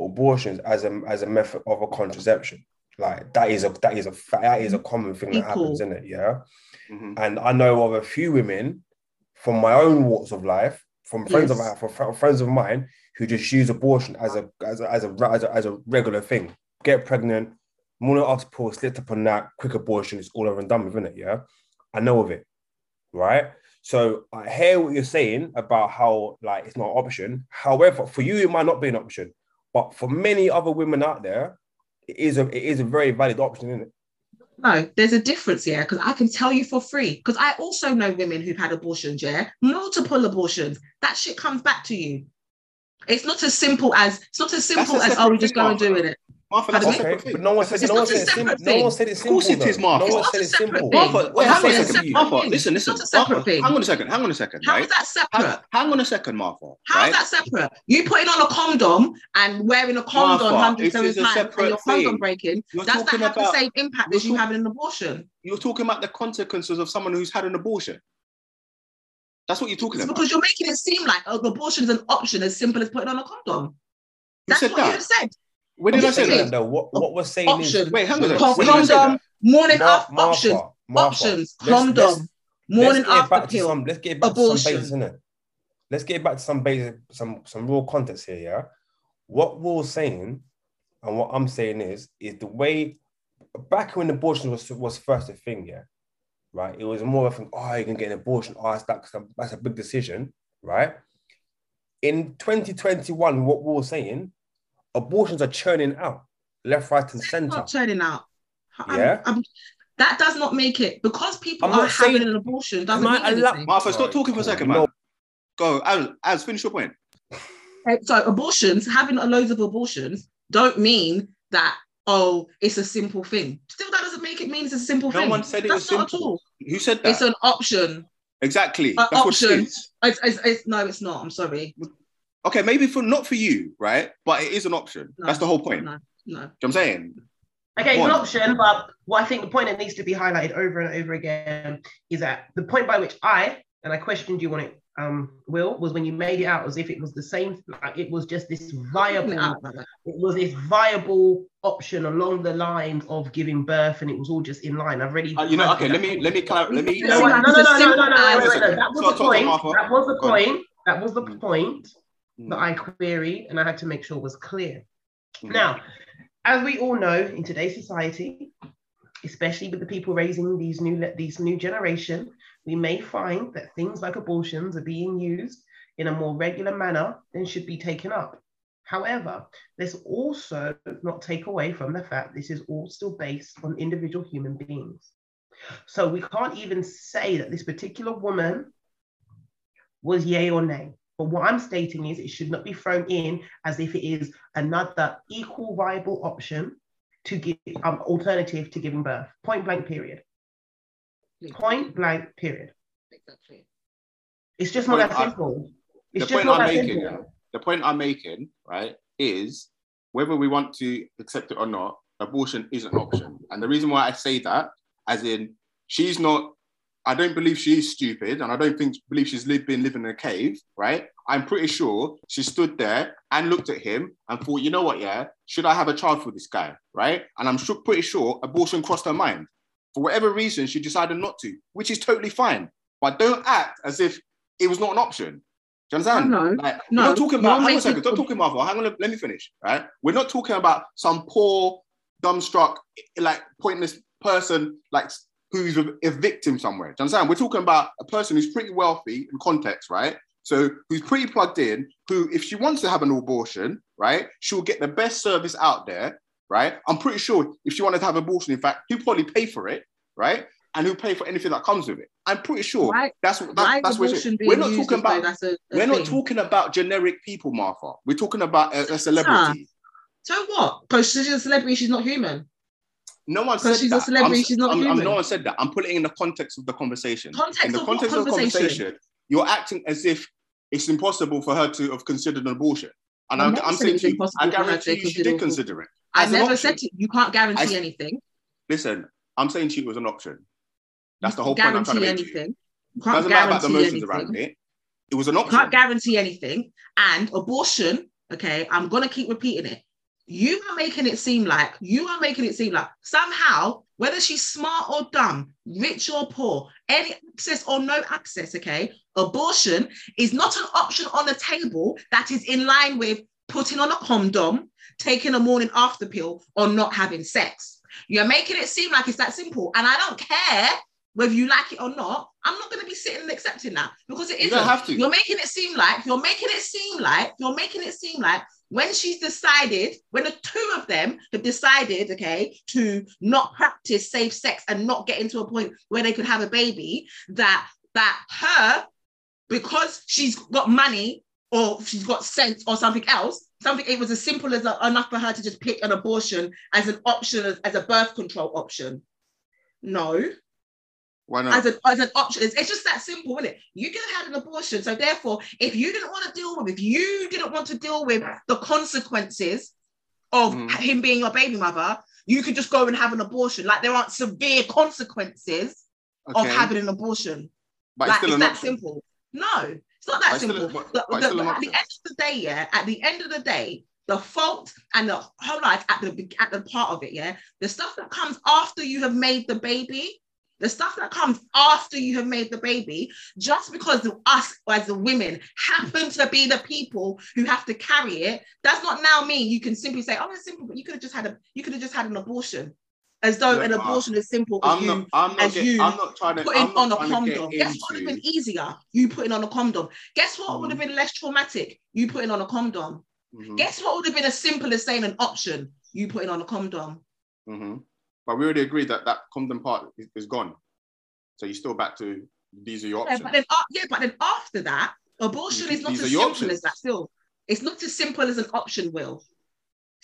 abortions as a as a method of a contraception. Like that is a that is a that is a common thing that People. happens, isn't it? Yeah, Mhm. and I know of a few women from my own walks of life, from friends of Yes. from fr- friends of mine who just use abortion as a as a as a as a, as a regular thing. Get pregnant, morning after pill, slipped up on that, quick abortion, it's all over and done with, isn't it? Yeah, I know of it, right? So I hear what you're saying about how like it's not an option. However, for you, it might not be an option, but for many other women out there, it is a it is a very valid option, isn't it? No, there's a difference here because I can tell you for free. Because I also know women who've had abortions, yeah, multiple abortions. That shit comes back to you. It's not as simple as it's not as simple as oh, separate we just thing, go and do it. Martha, that's a separate Okay, thing. but no one said It's no one said it separate simple. No one said it Of simple. course it is. Martha. No one said not it a separate simple. Martha, wait, hang on a second. separate Martha, thing. listen, It's listen. not a separate Martha, thing. hang on a second. Hang on a second. How right? is that Hang, separate? hang on a second, Martha. How right? is that separate? You putting on a condom and wearing a condom hundreds of times and separate your condom thing. breaking, You're does that talking have the about- same impact you're as you having an abortion? You're talking about the consequences of someone who's had an abortion. That's what you're talking It's about. because you're making it seem like abortion is an option as simple as putting on a condom. Who That's said what you that? have said. When did I say that? No, what what we're saying Option. is Wait, hang on Con- second. When did I say condom, morning after options, options, let's- condom, morning get after back to pill. some. Let's get back to some basics, innit? let's get back to some basic, some some real context here. Yeah, what we're saying and what I'm saying is, is the way back when abortion was was first a thing. Yeah, right. It was more of an oh, you can get an abortion. Oh, that's that's a, that's a big decision, right? In 2021, what we we're saying, abortions are churning out left, right, and It's center. not turning out. I'm- Yeah. I'm- that does not make it because people I'm are saying- having an abortion doesn't I mean allow- Martha, stop talking for a cool. second, No. man. Go, Az, Az, finish your point. Uh, So abortions, having a loads of abortions, don't mean that oh, it's a simple thing. Still, that doesn't make it mean it's a simple No thing. one said it That's was not simple. At all. Who said that? It's an option. exactly. Uh, That's what it option. It's, it's, it's, no, it's not. I'm sorry. Okay, maybe for not for you, right? But it is an option. No, That's the whole point. No, no. You know what I'm saying? Okay, it's an option, but what I think the point that needs to be highlighted over and over again is that the point by which I and I questioned you on it, um, Will, was when you made it out as if it was the same, like it was just this viable, Out like that. it was this viable option along the lines of giving birth, and it was all just in line. I've already, Uh, you know, okay, let me let me clar- let me You know what? Like No, no, it's a no, no, no, simple no, no, wait, wait, wait, answer. That was Talk- the talk to point. Martha. That was the Go on. point. That was the Mm. point Mm. that I queried, and I had to make sure was clear. Mhm. Now, as we all know, in today's society, especially with the people raising these new these new generation, we may find that things like abortions are being used in a more regular manner than should be taken up. However, let's also not take away from the fact this is all still based on individual human beings. So we can't even say that this particular woman was yay or nay. But what I'm stating is it should not be thrown in as if it is another equal viable option to give um, alternative to giving birth. Point blank period. Point blank period. Exactly. It's just not that simple. It's the just point not I'm that making, simple. the point I'm making, right, is whether we want to accept it or not, abortion is an option. And the reason why I say that, as in, she's not, I don't believe she's stupid, and I don't think believe she's lived, been living in a cave, right? I'm pretty sure she stood there and looked at him and thought, you know what, yeah, should I have a child for this guy, right? And I'm sure, pretty sure abortion crossed her mind. For whatever reason, she decided not to, which is totally fine. But don't act as if it was not an option. Do you understand? No, Like, no, we're not talking about. Hang on a second. Don't talk about. Hang on. Let me finish. Right. We're not talking about some poor, dumbstruck, like pointless person, like who's a, victim somewhere. Do you understand? We're talking about a person who's pretty wealthy in context, right? So who's pretty plugged in. Who, if she wants to have an abortion, right, she'll get the best service out there, right? I'm pretty sure if she wanted to have an abortion, in fact, he'll probably pay for it, right? And he'll pay for anything that comes with it. I'm pretty sure Why- that's what Why that's, what it abortion is. being We're not talking about a, a we're not talking about generic people, Martha. We're talking about a, a celebrity. So what? Because she's a celebrity, she's not human. No one said she's a that. celebrity, I'm- she's not I'm- I'm- no one said that. I'm putting it in the context of the conversation. Context in the of what context of the conversation? you're acting as if it's impossible for her to have considered an abortion. And I'm, I'm saying to you, I for her to guarantee you she did consider it. I never said to, you can't guarantee I- anything. Listen, I'm saying she was an option. That's You the whole point I'm trying to make you. anything. You can't Doesn't matter about the emotions anything. around it. It was an option. You can't guarantee anything. And abortion, okay, I'm gonna keep repeating it. You are making it seem like you are making it seem like somehow, whether she's smart or dumb, rich or poor, any access or no access, okay, abortion is not an option on the table that is in line with putting on a condom, taking a morning after pill, or not having sex. You're making it seem like it's that simple. And I don't care whether you like it or not. I'm not going to be sitting and accepting that because it You don't have to. You're making it seem like you're making it seem like you're making it seem like when she's decided, when the two of them have decided, okay, to not practice safe sex and not get into a point where they could have a baby, that that her, because she's got money or she's got sense or something else, something it was as simple as enough for her to just pick an abortion as an option as, as a birth control option. No, Why not? as an as an option. It's, it's just that simple, isn't it? You could have had an abortion. So therefore, if you didn't want to deal with, if you didn't want to deal with the consequences of Mm. him being your baby mother, you could just go and have an abortion. Like there aren't severe consequences of having an abortion. but like it's it's that option. simple. No, it's not that But it's still simple. but- The- but the- at the end of the day, yeah, at the end of the day, the fault and the whole life at the at the part of it, yeah, the stuff that comes after you have made the baby the stuff that comes after you have made the baby, just because the, us as the women happen to be the people who have to carry it, does not now mean you can simply say, "Oh, it's simple," but you could have just had a you could have just had an abortion, as though an abortion is simple as I'm you not. I'm not. Get, you I'm not trying to. putting on a condom. Guess what would have been easier? You putting on a condom. Guess what would have Mm. been less traumatic? You putting on a condom. Mhm, Guess what would have been as simple as saying an option? You putting on a condom. mhm. But we already agreed that that condom part is, is gone. So you're still back to these are your Yeah, options. but then, uh, yeah, but then after that, abortion These- is not as simple options. as that. Still, it's not as simple as an option. Will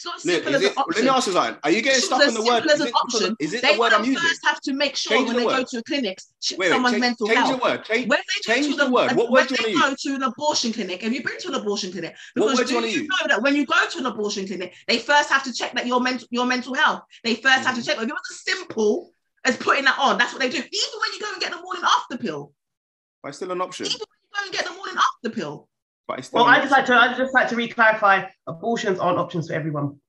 it's not Look, simple is as it, an let me ask you something. Are you getting stuck in the word? as Is an it, option. is it They the word I'm using? first have to make sure Change when the they go to a clinic, Wait, wait, someone's change, mental change health. the word. Change, When they go change to the an- word. What word do you they want to go to an abortion clinic, have you been to an abortion clinic? What Because word do you you use? know that when you go to an abortion clinic, they first have to check that your mental your mental health. They 1st have to Mhm. check. If it was as simple as putting that on, that's what they do. Even when you go and get the morning after pill, But it's still an option. even when you go and get the morning after pill. But it's still Well, I just like to I just like to re-clarify abortions aren't options for everyone.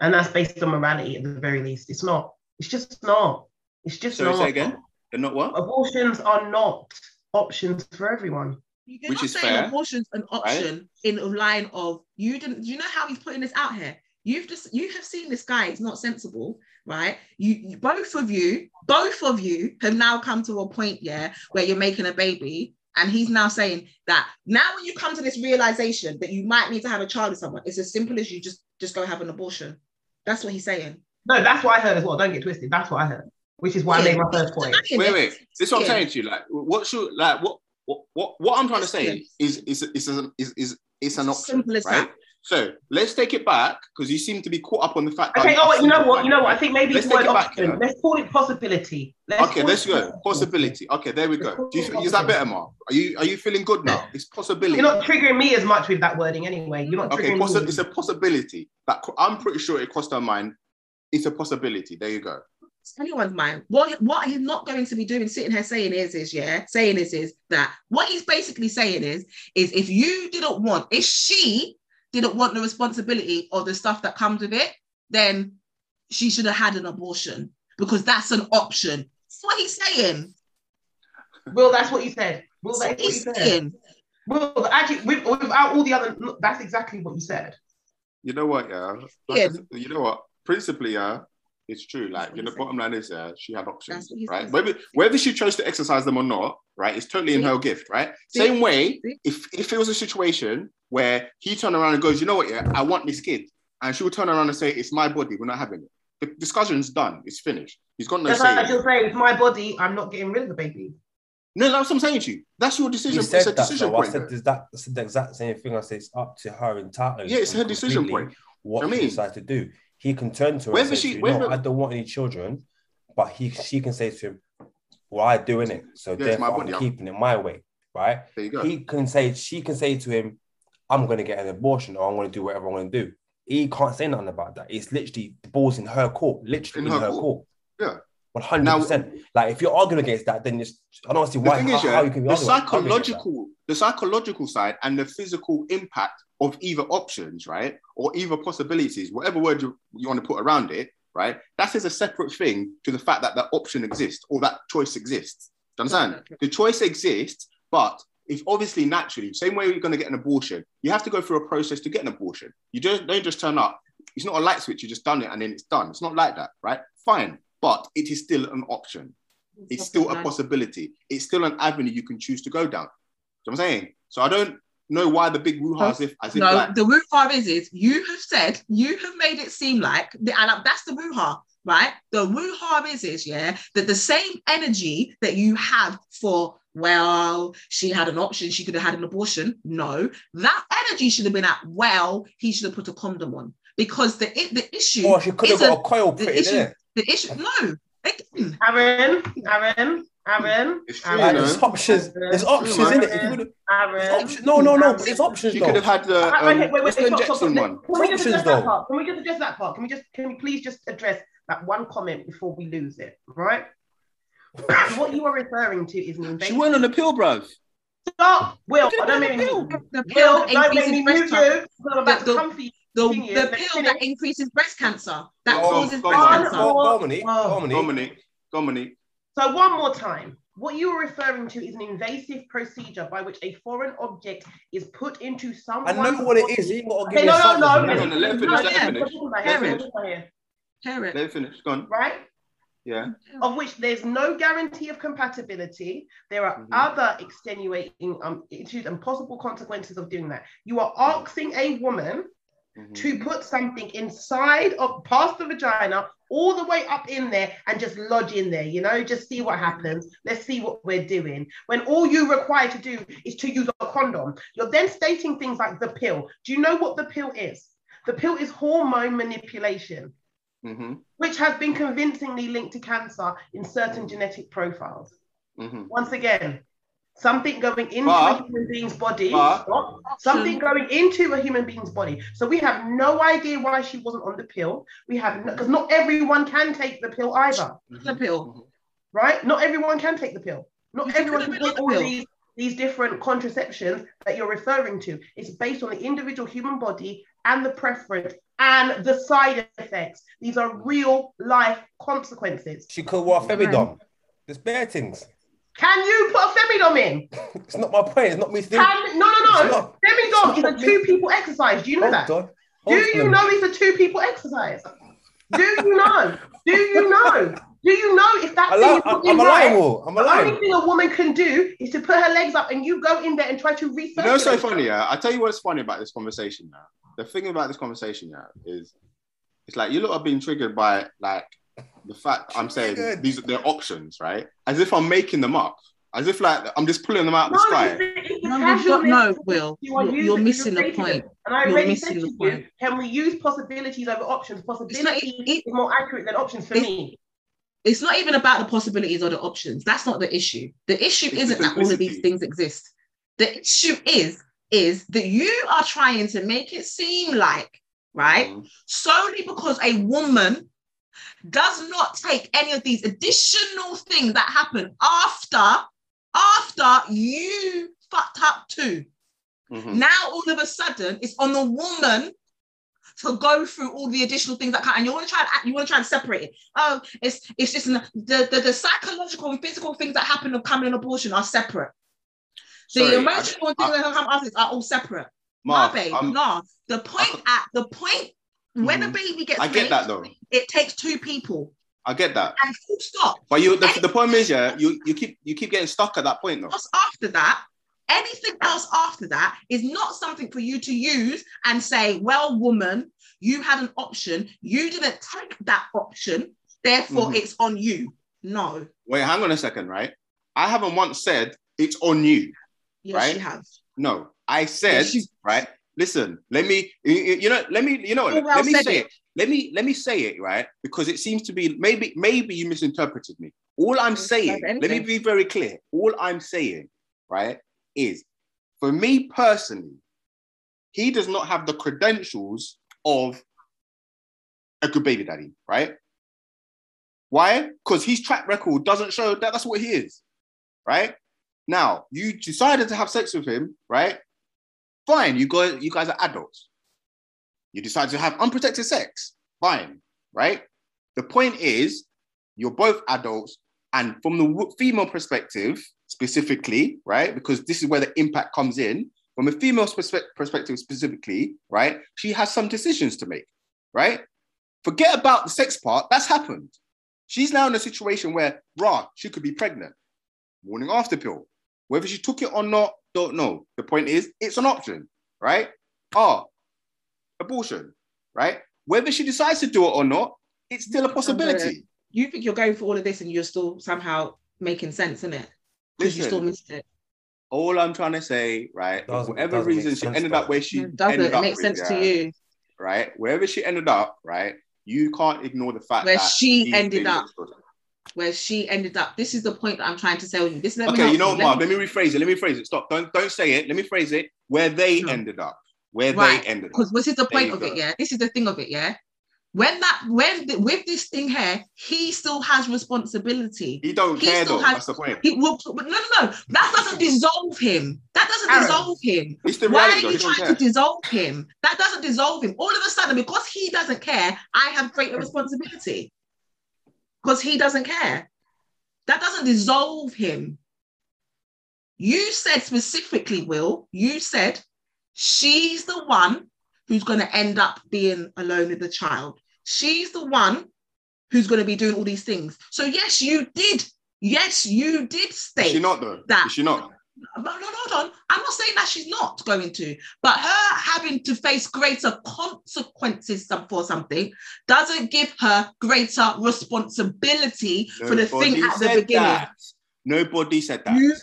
And that's based on morality at the very least. It's not. It's just not. It's just Sorry, not. say again. They're not what? Abortions are not options for everyone. You're Which not is saying fair, abortion's an option in a line of you didn't. You know how he's putting this out here? You've just you have seen this guy. It's not sensible, right? You, you both of you, both of you have now come to a point, yeah, where you're making a baby, and he's now saying that now when you come to this realization that you might need to have a child with someone, it's as simple as you just just go have an abortion. That's what he's saying. No, that's what I heard as well. Don't get twisted. That's what I heard. Which is why I made my first point. Wait, wait. This is what I'm saying to you. Like, what's your like? What what what, what I'm trying to say is is is is is, is, is an option, simple as right? that. So let's take it back because you seem to be caught up on the fact. that Okay, oh wait, you know what? You know what? I think maybe Let's it's the take word it back, option. yeah. Let's call it possibility. Let's Okay, let's go. Possibility. Okay, there we go. Do you, is that better, Mark? Are you are you feeling good now? It's possibility. You're not triggering me as much with that wording anyway. You're not Okay, triggering possi- me. it's a possibility. That I'm pretty sure it crossed our mind. It's a possibility. There you go. It's anyone's mind. What what he's not going to be doing, sitting here saying is, is yeah, saying is, is that what he's basically saying is, is if you didn't want, if she didn't want the responsibility or the stuff that comes with it, then she should have had an abortion because that's an option. That's what he's saying. Will, that's what you said. Will, That's what that's what he's said. saying. Will, actually, without all the other, that's exactly what you said. You know what? Yeah. Yeah. You know what? Principally, yeah, it's true. Like, what you know, he bottom line is, yeah, she had options, That's what he right? Whether whether she chose to exercise them or not, right? It's totally in her gift, right? See? Same way, if if it was a situation where he turned around and goes, you know what? Yeah, I want this kid, and she would turn around and say, it's my body. We're not having it. The discussion's done. It's finished. He's got no That's say. like in she'll say, it's my body, I'm not getting rid of the baby. No, that's what I'm saying to you. That's your You decision. said It's a that, decision though. I said there's that. I said the exact same thing. I said it's up to her entirely. Yeah, it's her decision point. What I she mean- decides to do. He can turn to her Whether and say she- you, no, I don't want any children, but he she can say to him, well, I doing it, so Yeah, therefore body, I'm I'm- keeping it my way, right? There you go. He can say she can say to him, I'm going to get an abortion or I'm going to do whatever I'm going to do. He can't say nothing about that. It's literally the ball's in her court, literally In in, her her, court. court. Yeah. One hundred percent. Like if you're arguing against that, then it's I don't see the why thing how, is, yeah, how you can be the arguing- arguing against that. psychological, the psychological side and the physical impact of either options, right, or either possibilities, whatever word you, you want to put around it, right, that is a separate thing to the fact that that option exists or that choice exists. Do you understand? The choice exists, but if obviously naturally, same way you're going to get an abortion, you have to go through a process to get an abortion. You just don't just turn up. It's not a light switch. You just done it and then it's done. It's not like that, right? Fine, but it is still an option it's still a possibility. It's still an avenue you can choose to go down. Do you know what I'm saying? So I don't know why the big woo as if as if No, like, the woo-ha is, is you have said, you have made it seem like, the, and that's the woo-ha, right? The woo-ha is, is, yeah, that the same energy that you have for, well, she had an option, she could have had an abortion. No, that energy should have been at, well, he should have put a condom on. Because the, the issue, Or she could have got a coil the put issue, in it. The issue, no, again, Aaron, Aaron, Aaron, It's true, Like, there's options. There's options man. in it. If you Aaron. there's options. No, no, no. But there's options She though. could have had the Ah, um, wait, wait, wait, what's the stop, stop, stop. one. Can we just Options, address that part? Can we just address that part? Can we just can we please just address that one comment before we lose it? Right? [coughs] what you are referring to is an She invasion. went on the pill, bruv. Stop, Will. Look at Don't the make me pill, the pill Will, don't make me move cancer. you. I'm about The- to come for you. The, Continue. the Let's pill that increases breast cancer, that Oh, causes go breast on, cancer. Oh, Dominic, oh. Dominic, Dominic, Dominic, So one more time. What you are referring to is an invasive procedure by which a foreign object is put into someone. I know what it body. is. You ain't got to give me no, a no, sample. no. No, no, no, let her finish, No, let her yeah, finish. we're talking about Let her finish. talking about here, Hear it. Let me finish. Go on. Right? Yeah. Of which there's no guarantee of compatibility. There are Mhm. other extenuating um, issues and possible consequences of doing that. You are asking a woman Mhm. to put something inside of past the vagina all the way up in there and just lodge in there you know just see what happens. Let's see what we're doing. When all you require to do is to use a condom. You're then stating things like the pill. Do you know what the pill is? The pill is hormone manipulation Mhm. which has been convincingly linked to cancer in certain genetic profiles. Mhm. once again something going into But- a human being's body but- something hmm. going into a human being's body. So we have no idea why she wasn't on the pill. We have because not everyone can take the pill either. The pill. right? Not everyone can take the pill. Not You everyone can take all pill. these these different contraceptions that you're referring to. It's based on the individual human body and the preference and the side effects. These are real life consequences. She could wear femidom. There's bare things. Can you put a femidom in [laughs] It's not my point. It's not me saying. Can, no, no, no. not- Femidom is a two people exercise. Do you know that? on. Do you on. know it's a two people exercise? Do you know? Do you know? Do you know if that I thing li- is I- looking I'm a right? lion. I'm a The only thing a woman can do is to put her legs up and you go in there and try to You research. know, what's so funny. Yeah, I tell you what's funny about this conversation now. The thing about this conversation now is, it's like you lot are being triggered by like the fact I'm saying Triggered. these they're options, right? As if I'm making them up. As if like I'm just pulling them out of No, the sky. it's it's No, we've got, no, Will. you are You're, using- you're missing the point. them. And I You're already missing said the to you, can we use possibilities over options? It's not, Possibility it, is more accurate than options for me. it's not even about the possibilities or the options. That's not the issue. The issue It's isn't that all of these things exist. The issue is is that you are trying to make it seem like, right, Mhm. solely because a woman does not take any of these additional things that happen after after you fucked up too. Mhm. Now all of a sudden it's on the woman to go through all the additional things that can, and you want to try and you want to try and separate it. Oh, it's it's just the, the the psychological and physical things that happen of coming abortion are separate. The Sorry, I- emotional things that come after this are all separate. Mark, no, babe, no. The point could- at the point when a Mhm. baby gets I get made, that though. it takes two people. I get that. And full stop. But you, the, the problem is, yeah, you you keep you keep getting stuck at that point though. after that, anything else after that is not something for you to use and say, well, woman, you had an option. You didn't take that option. Therefore, Mhm. it's on you. No. Wait, hang on a second, right? I haven't once said it's on you. Yes, Right? you have. No, I said, Yes, you- right? Listen, let me, you- know, let me, you know, Who let me say it? it. Let me, let me say it, right? Because it seems to be maybe, maybe you misinterpreted me. All I'm saying, let me be very clear. All I'm saying, right, is for me personally, he does not have the credentials of a good baby daddy, right? Why? Because his track record doesn't show that that's what he is, right? Now, you decided to have sex with him, right? Fine, you guys, you guys are adults. You decide to have unprotected sex, fine, right? The point is, you're both adults, and from the female perspective, specifically, right? Because this is where the impact comes in. From a female perspe- perspective, specifically, right? She has some decisions to make, right? Forget about the sex part. That's happened. She's now in a situation where, rah, she could be pregnant. Morning after pill. Whether she took it or not, don't know. The point is, it's an option, right? Ah, abortion, right? Whether she decides to do it or not, it's still a possibility. You think you're going for all of this and you're still somehow making sense, in it? Because you still missed it. All I'm trying to say, right, for Doesn't- whatever doesn't reason she ended up where she It doesn't. ended It up makes with, sense to yeah, you. right? Wherever she ended up, right, you can't ignore the fact Where that she ended up. exposed. Where she ended up. This is the point that I'm trying to tell you. This is let me Okay, you know what, Let Mark? me- Let me rephrase it. Let me rephrase it. Stop. Don't don't say it. Let me phrase it. Where they No. ended up. Where Right, they ended up. because this is the point of go. it, yeah. This is the thing of it, yeah. When that when the, with this thing here, he still has responsibility. He don't He care though. has- That's the point. He will, but no, no, no. That doesn't dissolve him. That doesn't Aaron. dissolve him. It's the Why are you trying care. to dissolve him? That doesn't dissolve him. All of a sudden, because he doesn't care, I have greater responsibility. Because he doesn't care. That doesn't dissolve him. You said specifically, Will, you said she's the one who's going to end up being alone with the child. She's the one who's going to be doing all these things. So, yes, you did. Yes, you did state Is she not though? that. Is she not? No, no, hold on. I'm not saying that she's not going to, but her having to face greater consequences for something doesn't give her greater responsibility for the thing at the beginning. that. Nobody said that. You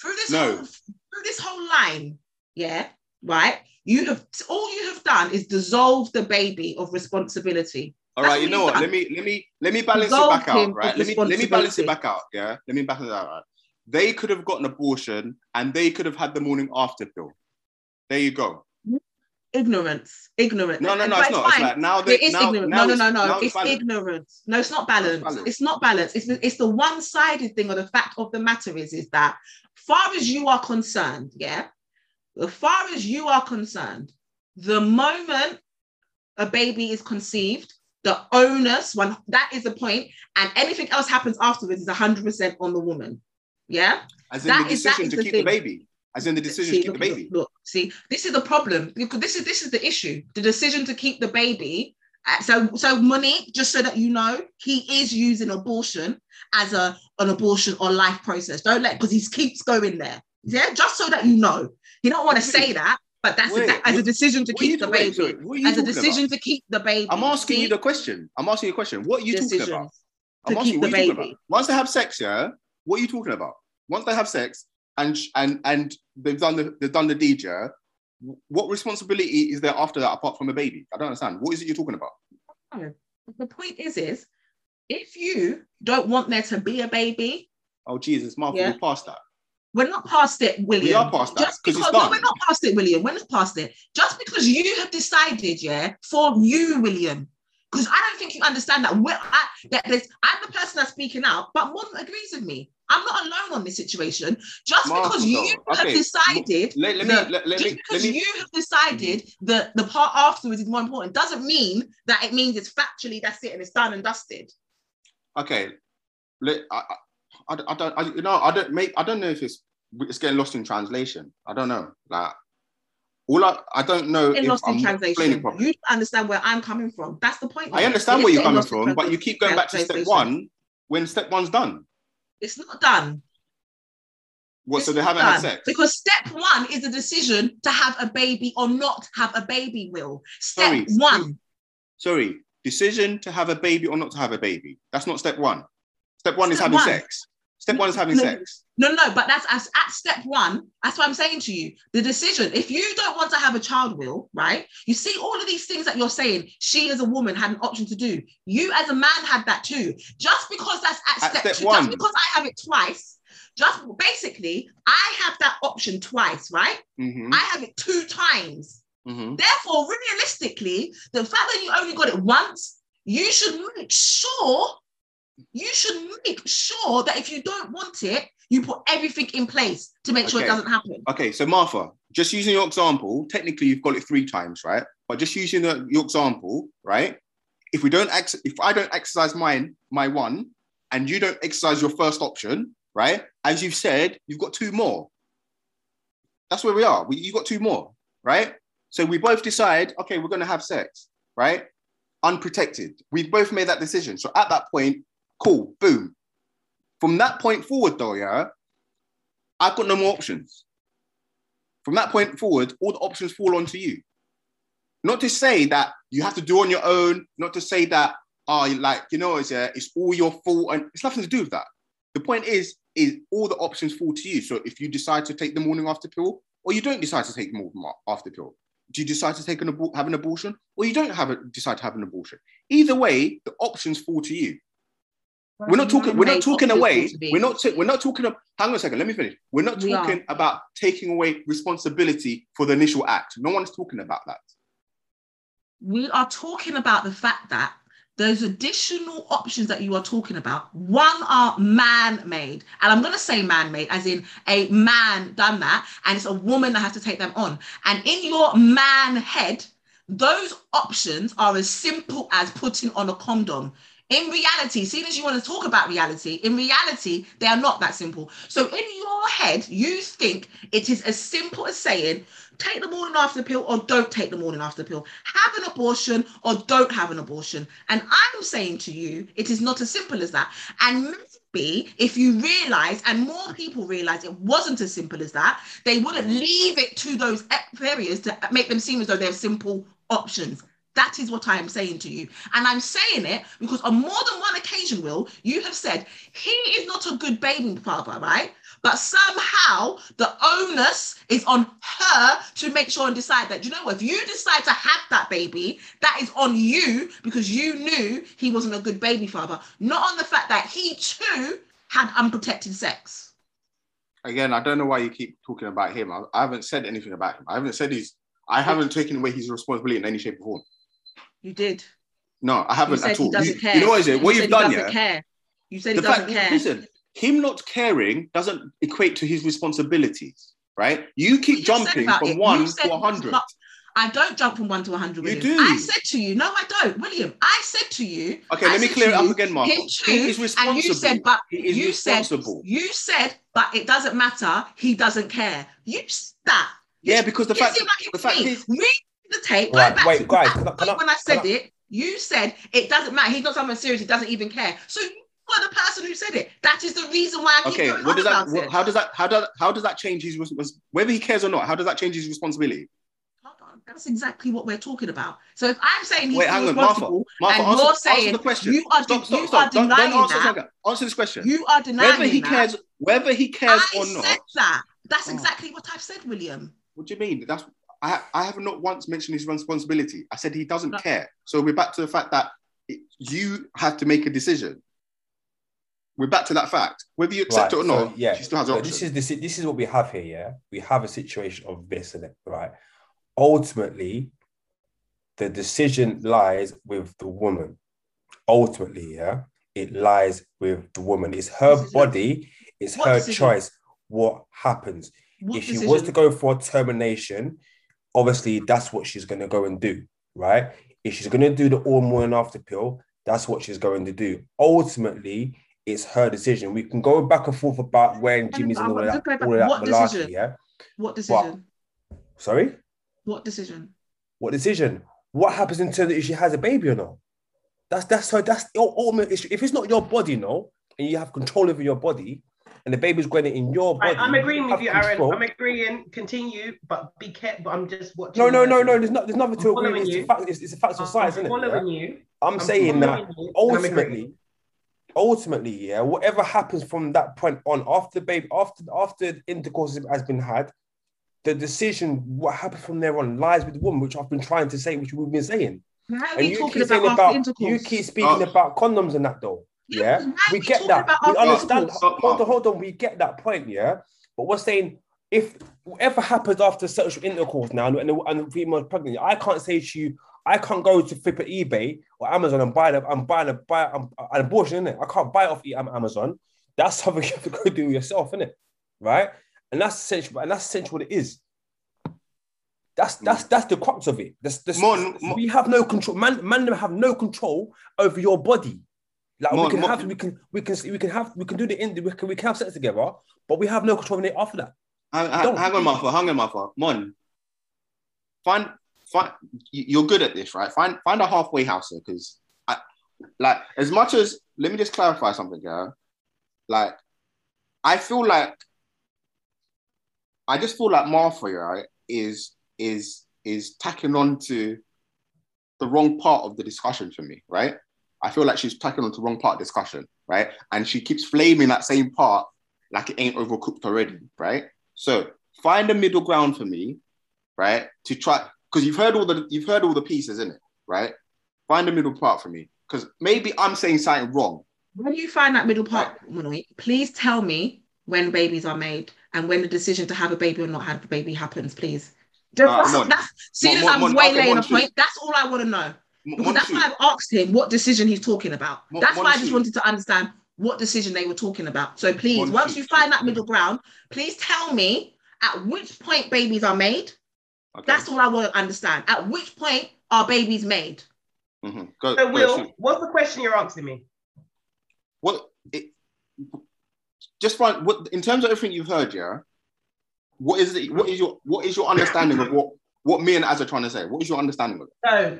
through this No. whole through this whole line, yeah, right. You have all you have done is dissolve the baby of responsibility. All That's right, you know what? done. Let me let me let me balance Absolve it back out, right? Let me let me balance it back out. Yeah, let me balance it out. Right? They could have gotten abortion and they could have had the morning after pill. There you go. Ignorance, ignorance. No, no, no, but it's not. It's like now they It is now, ignorant. now No, no, no, no. now It's ignorance. No, it's not balanced. balanced. It's not balanced. It's, it's the one-sided thing. Or the fact of the matter is, is that far as you are concerned, yeah, as far as you are concerned, the moment a baby is conceived, the onus one that is the point, and anything else happens afterwards is hundred percent on the woman. Yeah. As in that the decision is to the keep thing. the baby. As in the decision See, to keep the baby. Look, see, this is the problem because this is this is the issue. The decision to keep the baby. Uh, So, so Monique, just so that you know, he is using abortion as a an abortion or life process. Don't let because he keeps going there. Yeah, just so that you know, he don't want to say that, but that's Wait, as a decision to What you keep the wait, baby. what you As a decision about? to keep the baby. I'm asking you the question. I'm asking you a question. What are you talking about? to I'm asking keep you, what the you baby. about? Once they have sex, yeah, what are you talking about? Once they have sex and and and they've done the they've done the deed, yeah. What responsibility is there after that apart from a baby? I don't understand. What is it you're talking about? The point is, is if you don't want there to be a baby, Oh Jesus, Martha, Yeah. we're past that. We're not past it, William. We are past that, Just 'cause it's because no, we're not past it, William. We're not past it. Just because you have decided, yeah, for you, William. Because I don't think you understand that. We're, I, that there's, I'm the person that's speaking out, but Mon agrees with me. I'm not alone on this situation. Just because you have okay, decided, Let, let me let, let just me because me you have decided that the part afterwards is more important, doesn't mean that it means it's factually that's it and it's done and dusted. okay. Let, I, I, I, don't I, you know I don't make I don't know if it's it's getting lost in translation. I don't know. Like all I I don't know if lost in I'm explaining translation. You understand where I'm coming from. That's the point. I understand where you're coming from, but you keep going back to step one when step one's done. It's not done. What? So they haven't had sex. Because step one is a decision to have a baby or not have a baby, Will. Step Sorry. one. Sorry, decision to have a baby or not to have a baby. That's not step one. Step one is having one. sex. Step one is having No, sex. No, no, but that's as at step one. That's what I'm saying to you. The decision, if you don't want to have a child, Will, right? You see all of these things that you're saying, she as a woman had an option to do. You as a man had that too. Just because that's at, At step, step two, one. just because I have it twice, just basically, I have that option twice, right? hmm I have it two times. hmm Therefore, realistically, the fact that you only got it once, you should make sure, you should make sure that if you don't want it, you put everything in place to make sure it doesn't happen. Okay, so Martha, just using your example, technically you've got it three times, right? But just using the, your example, right? If we don't ex- if I don't exercise mine, my one, and you don't exercise your first option, right? As you've said, you've got two more. That's where we are. We, you've got two more, right? So we both decide, okay, we're going to have sex, right? Unprotected. We've both made that decision. So at that point, cool, boom. From that point forward, though, yeah, I've got no more options. From that point forward, all the options fall onto you. Not to say that you have to do on your own, not to say that, oh, like, you know, it's, uh, it's all your fault, and it's nothing to do with that. The point is, is all the options fall to you. So if you decide to take the morning after pill, or you don't decide to take the morning after pill, do you decide to take an have an abortion, or you don't have a, decide to have an abortion? Either way, the options fall to you. We're not talking. We're not talking away. We're not. ta- we're not talking. Hang on a second. Let me finish. We're not We talking about taking away responsibility for the initial act. No one's talking about that. We are talking about the fact that those additional options that you are talking about, one are man-made, and I'm going to say man-made, as in a man done that, and it's a woman that has to take them on. And in your man head, those options are as simple as putting on a condom. In reality, seeing as you want to talk about reality, in reality, they are not that simple. So in your head, you think it is as simple as saying, take the morning after pill or don't take the morning after pill. Have an abortion or don't have an abortion. And I'm saying to you, it is not as simple as that. And maybe if you realize and more people realize it wasn't as simple as that, they wouldn't leave it to those areas to make them seem as though they're simple options. That is what I am saying to you. And I'm saying it because on more than one occasion, Will, you have said he is not a good baby father, right? But somehow the onus is on her to make sure and decide that, you know if you decide to have that baby, that is on you because you knew he wasn't a good baby father, not on the fact that he too had unprotected sex. Again, I don't know why you keep talking about him. I, I haven't said anything about him. I haven't said he's, I haven't taken away his responsibility in any shape or form. You did. No, I haven't You at all. You, you know what is it? You What you've he done, doesn't yeah. care. You said the he doesn't fact, care. listen, him not caring doesn't equate to his responsibilities, right? You keep You jumping from it. one to a hundred. I don't jump from one to 100. You William. do. I said to you, no, I don't, William. I said to you. Okay, I let me clear it up again, Mark. Him too, He is responsible. and you said, but he is you said, you said, but it doesn't matter. He doesn't care. You said that. yeah, because the It fact, like the fact is, Read the tape. Right, wait, to guys, can I- can when I said I- it. You said it doesn't matter. He's not someone serious. He doesn't even care. So you are the person who said it. That is the reason why I keep okay, what does that? about What, it. how does that? How does how does that change his whether he cares or not? How does that change his responsibility? That's exactly what we're talking about. So if I'm saying he's Wait, hang on, Martha. responsible, Martha, and answer, you're saying the question. you are, stop, de- stop, you stop. are Don't, denying don't answer, that, answer this question. you are denying whether he that. cares, whether he cares I or not. that. That's Oh. exactly what I've said, William. What do you mean? That's I, I have not once mentioned his responsibility. I said he doesn't No. care. So we're back to the fact that it, you have to make a decision. We're back to that fact. Whether you accept Right, it or so, not, yeah. she still has So options. this is this is this is what we have here. Yeah, we have a situation of this in it, right? Ultimately, the decision lies with the woman. Ultimately, yeah, it lies with the woman. It's her Decision. body. It's What her decision? choice. What happens What if she decision? was to go for a termination? Obviously, that's what she's going to go and do, right? If she's going to do the all morning after pill, that's what she's going to do. Ultimately, it's her decision. We can go back and forth about when Jimmy's and all of that, all of that What malarkey, decision? yeah. what decision? Sorry, What decision? what decision? What happens in terms of if she has a baby or not? That's that's her. That's your ultimate issue. If it's not your body, no, and you have control over your body, and the baby's going in your body, I'm agreeing with have you, Aaron. control. I'm agreeing. Continue, but be careful. But I'm just watching. No, no, no, no. There's not. There's nothing to I'm agree. It's, you. a fact, it's, it's a fact of I'm science, isn't it? following yeah? you. I'm, I'm saying that you, and I'm agreeing. ultimately, ultimately, yeah, whatever happens from that point on, after the baby, after after intercourse has been had, the decision, what happens from there on, lies with the woman, which I've been trying to say, which we've been saying. How are And you you talking keep about, about, intercourse? you keep speaking Oh. about condoms and that though. Yeah, we get that. We understand. Hold on, hold on. We get that point, yeah. But we're saying if whatever happens after sexual intercourse now, and, and, and the pregnant, I can't say to you, I can't go to flip at eBay or Amazon and buy the, I'm buying a buy an abortion, innit? I can't buy it off Amazon. That's [laughs] something you have to go do yourself, innit? Right? And that's essentially, and that's essentially what it is. That's that's that's the crux of it. That's, that's, Mon- we have no control. Man, man have no control over your body. Like we can Mon- have, we can, we can, we can have, we can do the in, we can, we can have sex together, but we have no control over it after that. Hang, Don't. hang, hang on, Martha. Hang on, Martha. Mon, find, find. you- You're good at this, right? Find, find a halfway house because, I, like, as much as let me just clarify something, yeah. Like, I feel like, I just feel like Martha, right, is is is tacking on to the wrong part of the discussion for me, right? I feel like she's tacking on to the wrong part of discussion, right? And she keeps flaming that same part like it ain't overcooked already, right? So find a middle ground for me, right? To try because you've heard all the you've heard all the pieces in it, right? Find a middle part for me because maybe I'm saying something wrong. When you find that middle part, Monoy, please tell me when babies are made and when the decision to have a baby or not have a baby happens, please. Just, Uh, that's, [laughs] Mon- that's, seeing Mon- as I'm way laying a point, that's all I want to know. M- Because that's why I've asked him what decision he's talking about. Mon- That's why I just wanted to understand what decision they were talking about. So please, Monsu. once you find that middle ground, please tell me at which point babies are made. okay. That's all I want to understand. At which point are babies made? Mm-hmm. Go, So, Will, shoot. what's the question you're asking me? what it, just find what in terms of everything you've heard, yeah. What is it? What is your what is your understanding of what what me and Az are trying to say? What is your understanding of it? So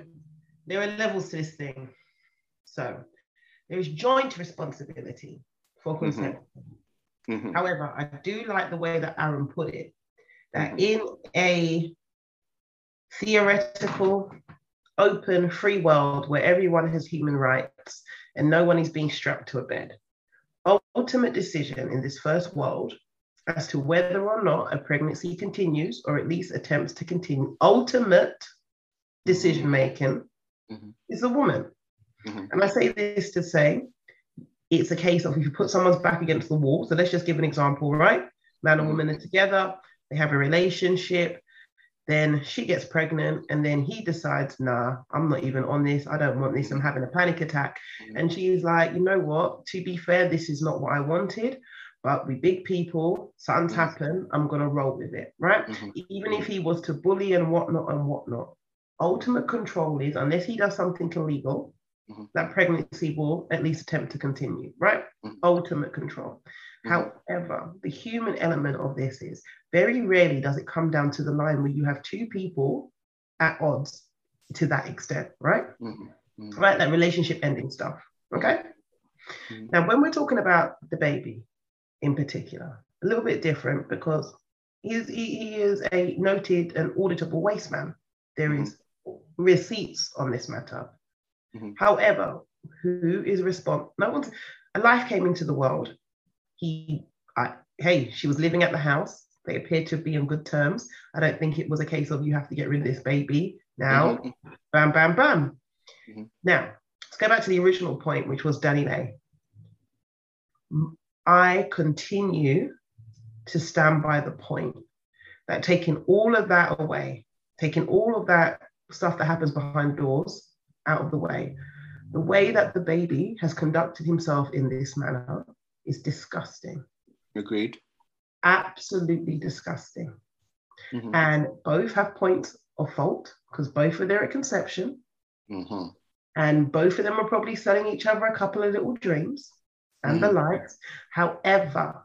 there are levels to this thing. So there is joint responsibility for consent. Mhm. However, I do like the way that Aaron put it that Mhm. in a theoretical, open, free world where everyone has human rights and no one is being strapped to a bed, ultimate decision in this first world as to whether or not a pregnancy continues or at least attempts to continue, ultimate decision making Mhm. is a woman. Mhm. And I say this to say it's a case of if you put someone's back against the wall. So let's just give an example, right? Man and woman are together, they have a relationship, then she gets pregnant, and then he decides, nah, I'm not even on this. I don't want this. I'm having a panic attack. And she's like, you know what? To be fair, this is not what I wanted. But we big people, something's Mhm. happened. I'm gonna roll with it, right? Mhm. Even if he was to bully and whatnot and whatnot, ultimate control is unless he does something illegal, Mhm. that pregnancy will at least attempt to continue, right? Mhm. Ultimate control. Mhm. However, the human element of this is very rarely does it come down to the line where you have two people at odds to that extent, right? Mhm. Mhm. Right, that relationship ending stuff. Okay. Now, when we're talking about DaBaby in particular, a little bit different because he is, he, he is a noted and auditable waste man. There is receipts on this matter. Mhm. However, who is responsible? No one's. A life came into the world. He, I, hey, she was living at the house. They appeared to be on good terms. I don't think it was a case of you have to get rid of this baby now. Mhm. Bam, bam, bam. Mhm. Now, let's go back to the original point, which was DaniLeigh. I continue to stand by the point that taking all of that away, taking all of that stuff that happens behind doors out of the way, the way that DaBaby has conducted himself in this manner is disgusting, Agreed. absolutely disgusting. Mhm. And both have points of fault because both are there at conception. Mhm. and both of them are probably selling each other a couple of little dreams and the likes. However,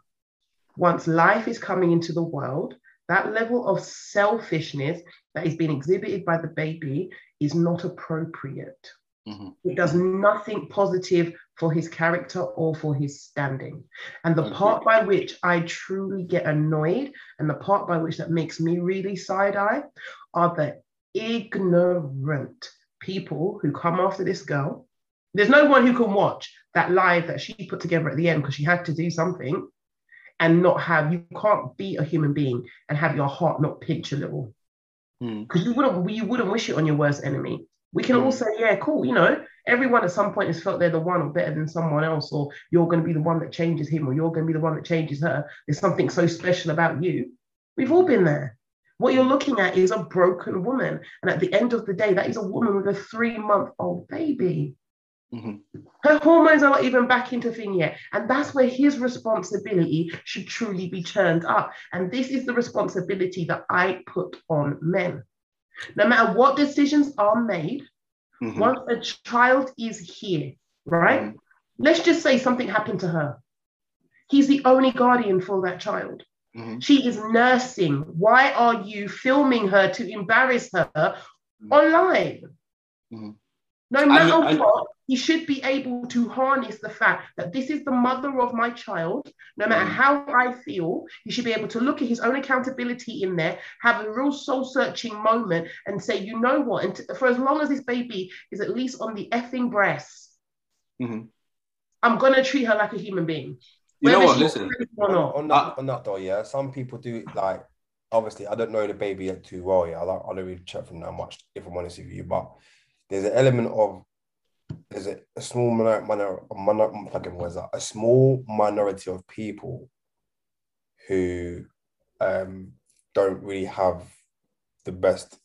once life is coming into the world, that level of selfishness that is being exhibited by DaBaby is not appropriate. Mhm. It does nothing positive for his character or for his standing. And the part by which I truly get annoyed and the part by which that makes me really side eye are the ignorant people who come after this girl. There's no one who can watch that live that she put together at the end because she had to do something and not have, you can't be a human being and have your heart not pinch a little Mhm. because you wouldn't you wouldn't wish it on your worst enemy. We can all Mm. say, yeah, cool, you know, everyone at some point has felt they're the one or better than someone else, or you're going to be the one that changes him, or you're going to be the one that changes her. There's something so special about you. We've all been there. What you're looking at is a broken woman. And at the end of the day, that is a woman with a three month old baby. Mhm. Her hormones are not even back into thing yet. And that's where his responsibility should truly be turned up. And this is the responsibility that I put on men. No matter what decisions are made, Mhm. once a child is here, right? Mhm. Let's just say something happened to her. He's the only guardian for that child. Mhm. She is nursing. Why are you filming her to embarrass her online? No And- matter and- what, he should be able to harness the fact that this is the mother of my child. No matter Mhm. how I feel, he should be able to look at his own accountability in there, have a real soul searching moment, and say, you know what? And t- for as long as this baby is at least on the effing breast, Mhm. I'm going to treat her like a human being. You know what? Listen. on, on that, on that though, yeah, some people do like. Obviously, I don't know DaBaby yet too well. Yeah, I don't, I don't really chat from that much. If I'm honest with you, but there's an element of there's a, a small minor, minor, minor, fucking what is that? A small minority of people who um don't really have the best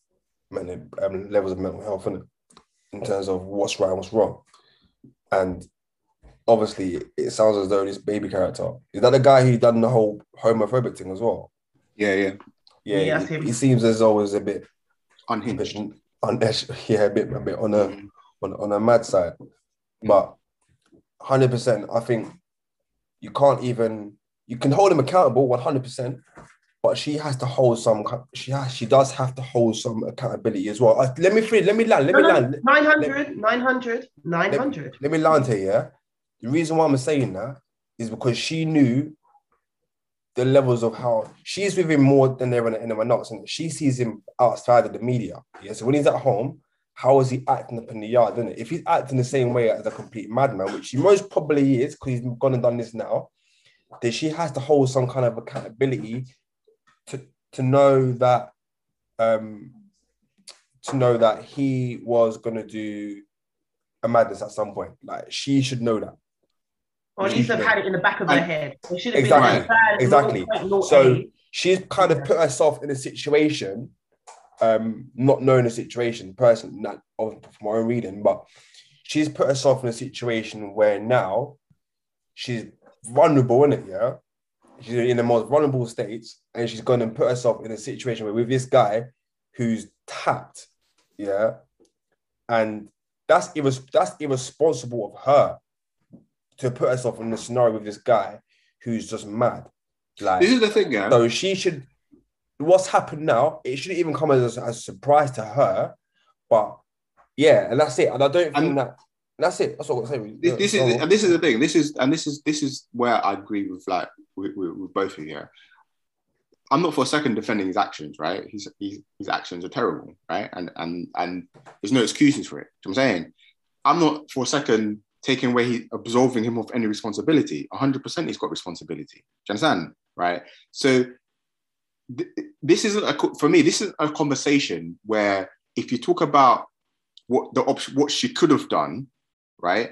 mental, um, levels of mental health in, in terms of what's right and what's wrong, and obviously it sounds as though this baby character is that the guy who done the whole homophobic thing as well. Yeah, yeah. Yeah, Yeah, he, he seems as always a bit, a bit Unhinged. On [laughs] yeah, a bit, a bit on a Mhm. on, on a mad side. But 100%, I think you can't even, you can hold him accountable 100%, but she has to hold some, she has, she does have to hold some accountability as well. Uh, let me free, let me land, let me land. 900, 900, 900. Let me land here, yeah? The reason why I'm saying that is because she knew the levels of how she's with him more than anyone else, and she sees him outside of the media. Yeah, so when he's at home, how is he acting up in the yard? Isn't it? If he's acting the same way as a complete madman, which he most probably is, because he's gone and done this now, then she has to hold some kind of accountability to to know that um to know that he was gonna do a madness at some point. Like she should know that. Or at least have had it in the back of her head. It should have exactly, exactly. So she's kind of put herself in a situation, um, not knowing the situation personally, not from my own reading, but she's put herself in a situation where now she's vulnerable in it, yeah. She's in the most vulnerable states, and she's going to put herself in a situation where with this guy who's tapped, yeah, and that's irres- that's irresponsible of her to put herself in the scenario with this guy who's just mad. Like This is the thing, yeah. so she should. What's happened now? It shouldn't even come as, as a surprise to her, but yeah, and that's it. And I don't think And- that. That's it. That's what I'm saying. this, this is and this is the thing. This is and this is this is where I agree with like with, with, with both of you. Yeah. I'm not for a second defending his actions, right? His, his his actions are terrible, right? And and and there's no excuses for it. You know what I'm saying? I'm not for a second taking away he absolving him of any responsibility. 100% he's got responsibility. Do you understand? Right. So th- this isn't a for me. This is a conversation where if you talk about what the option, what she could have done, right?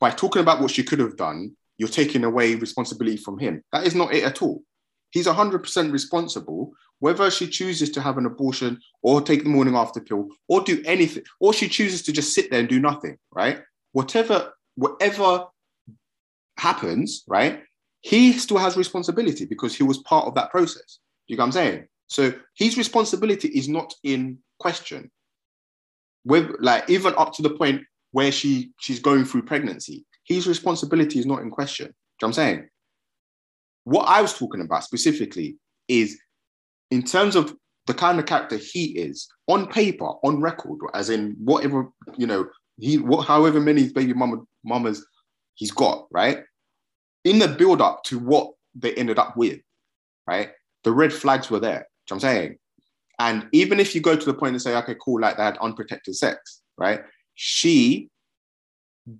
By talking about what she could have done, you're taking away responsibility from him. That is not it at all. He's 100% responsible, whether she chooses to have an abortion or take the morning after pill or do anything, or she chooses to just sit there and do nothing, right? Whatever, whatever happens, right? He still has responsibility because he was part of that process. You know what I'm saying? So his responsibility is not in question. With like even up to the point where she she's going through pregnancy, his responsibility is not in question. Do you know what I'm saying? What I was talking about specifically is in terms of the kind of character he is on paper, on record, as in whatever, you know, he what however many baby mama mamas he's got, right? In the build-up to what they ended up with, right? The red flags were there. I'm saying? And even if you go to the point and say, okay, cool, like they had unprotected sex, right? She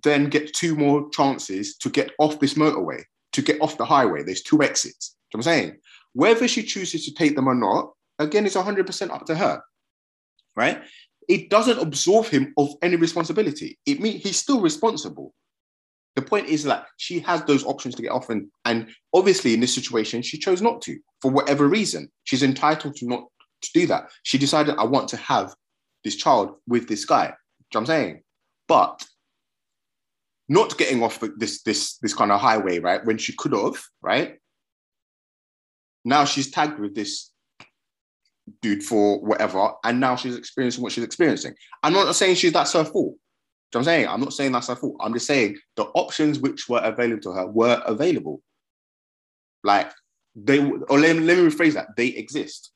then gets two more chances to get off this motorway, to get off the highway. There's two exits. I'm saying? Whether she chooses to take them or not, again, it's 100% up to her, right? It doesn't absolve him of any responsibility. It means he's still responsible. The point is that she has those options to get off, and, and obviously in this situation, she chose not to for whatever reason. She's entitled to not to do that. She decided, I want to have this child with this guy. Do you know what I'm saying? But not getting off this this this kind of highway, right? When she could have, right? Now she's tagged with this dude for whatever, and now she's experiencing what she's experiencing. I'm not saying she's that's her fault. I'm saying? I'm not saying that's her fault. I'm just saying the options which were available to her were available. Like they, or let, let me rephrase that. They exist.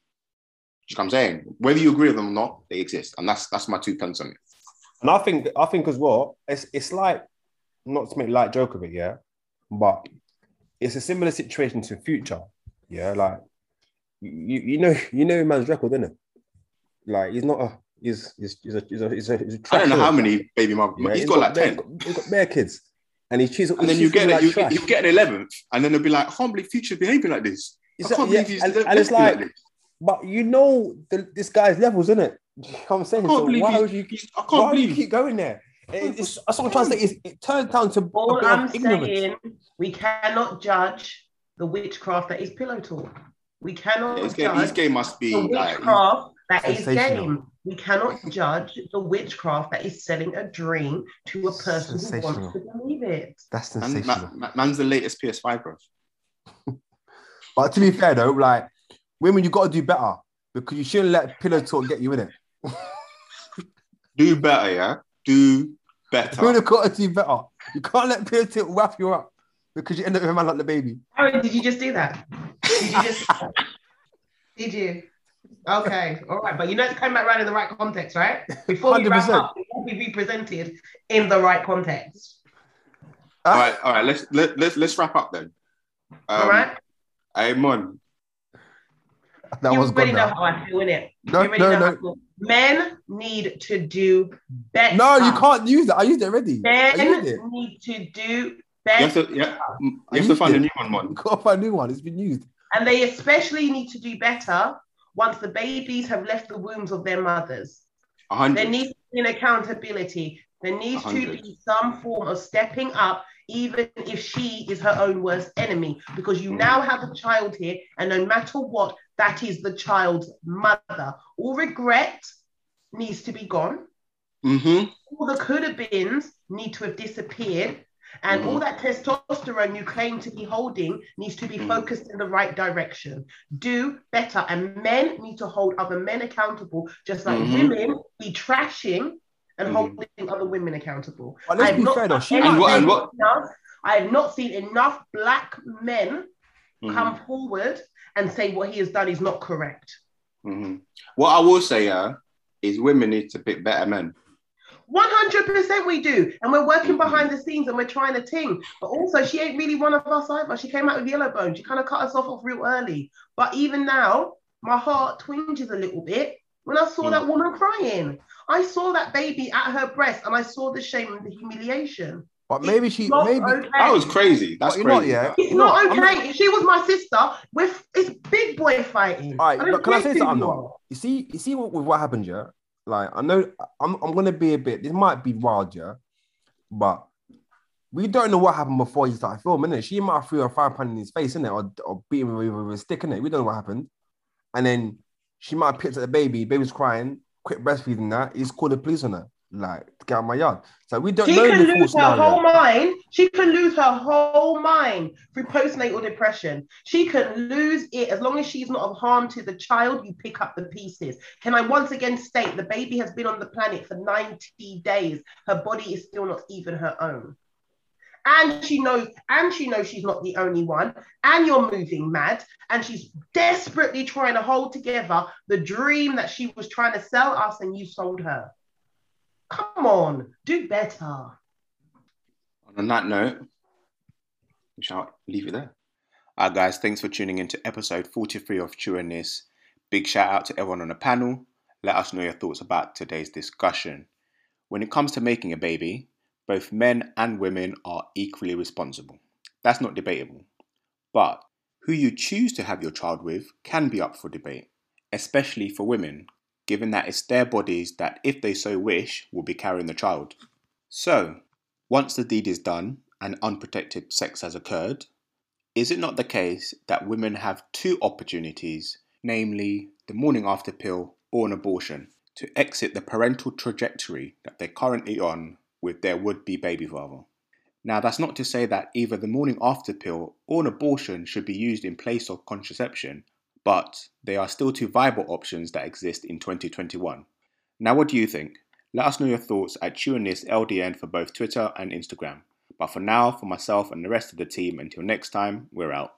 You I'm saying? Whether you agree with them or not, they exist, and that's that's my two pence on it. And I think I think as well, it's it's like not to make light joke of it, yeah, but it's a similar situation to Future, yeah. Like you you know you know man's record, isn't it? Like he's not a he's he's, he's a he's a he's a, he's a I don't know trash how talker. many baby mom. Yeah, he's got like bare- ten. He's got bare kids, and he cheats. And then you get it, you, you get an eleventh, and then they'll be like, I can't believe Future's behaving like this. I can't believe he's and, and it's like, this. but you know the, this guy's levels, isn't it? You [laughs] know what I'm saying? I can't So believe why he's- would you I can't would you keep going there? It- it's, that's what I'm trying to say. Is it turns down to All I'm ignorance. saying, we cannot judge the witchcraft that is pillow talk. We cannot Yeah, his, game, his judge game must be the like witchcraft that is game. We cannot judge the witchcraft that is selling a dream to a person who wants to believe it. That's man, sensational. man- man's the latest PS5, bro. [laughs] But to be fair though, like women, you got to do better because you shouldn't let pillow talk get you in it. Do better, yeah. Do better. Women have got to do better. You can't let Pierce talk wrap you up because you end up with a man like the baby. Oh, did you just do that? Did you just? [laughs] did you? Okay, all right, but you know it's coming back around in the right context, right? [laughs] Before we wrap up, it will be represented in the right context. all right, all right. Let's let, let's let's wrap up then. Um, all right. Hey, Mon. That you was already good know now. how I feel in it. No, you no, no. I. Men need to do better. No, you can't use that. I used it already. I Men used it. need to do You have to, yeah, you I have to used find a new one, You Mon. [laughs] gotta find a new one. It's been used. And they especially need to do better once the babies have left the wombs of their mothers. A There needs to be an accountability. There needs to be some form of stepping up, even if she is her own worst enemy, because you Mm. now have a child here, and no matter what, that is the child's mother. All regret needs to be gone. Mm-hmm. All the could have beens need to have disappeared. And all that testosterone you claim to be holding needs to be Mhm. focused in the right direction. Do better. And men need to hold other men accountable, just like Mhm. women be trashing and Mhm. holding other women accountable. But let's I have be not fair though. She And what- and what- enough- I have not seen enough black men Mm-hmm. come forward and say what he has done is not correct. hmm What I will say, yeah, is women need to pick better men. 100% we do. And we're working Mhm. behind the scenes and we're trying to ting. But also, she ain't really one of us either. She came out with Yellowbone. She kind of cut us off, off real early. But even now, my heart twinges a little bit when I saw Mm. that woman crying. I saw that baby at her breast and I saw the shame and the humiliation. But maybe she, It's not maybe. okay. That was crazy. That's But you know, crazy. yeah. It's You not what, okay. If she was my sister, with it's big boy fighting. All right, don't but can I say something you. You see, you see what, with what happened, yeah. Like I know, I'm, I'm gonna be a bit. This might be wild, yeah, but we don't know what happened before he started filming. It. She might have threw a fire pan in his face, innit, or or beat him with, with a stick, innit. We don't know what happened, and then she might have picked up the baby. Baby's crying, quit breastfeeding. That he's called the police on her, like get out my yard. So we don't She know can the lose her whole mind. She can lose her whole mind through postnatal depression. She can lose it as long as she's not of harm to the child. You pick up the pieces. Can I once again state the baby has been on the planet for 90 days. Her body is still not even her own. And she knows, and she knows she's not the only one. And you're moving mad. And she's desperately trying to hold together the dream that she was trying to sell us, and you sold her. Come on, do better. On that note, we shall leave it there. All right, guys, thanks for tuning in to episode 43 of Chewing This. Big shout out to everyone on the panel. Let us know your thoughts about today's discussion. When it comes to making a baby, both men and women are equally responsible. That's not debatable. But who you choose to have your child with can be up for debate, especially for women, given that it's their bodies that, if they so wish, will be carrying the child. So, once the deed is done and unprotected sex has occurred, is it not the case that women have two opportunities, namely the morning after pill or an abortion, to exit the parental trajectory that they're currently on with their would be baby father? Now, that's not to say that either the morning after pill or an abortion should be used in place of contraception, but they are still two viable options that exist in 2021. Now, what do you think? Let us know your thoughts at This LDN for both Twitter and Instagram. But for now, for myself and the rest of the team, until next time, we're out.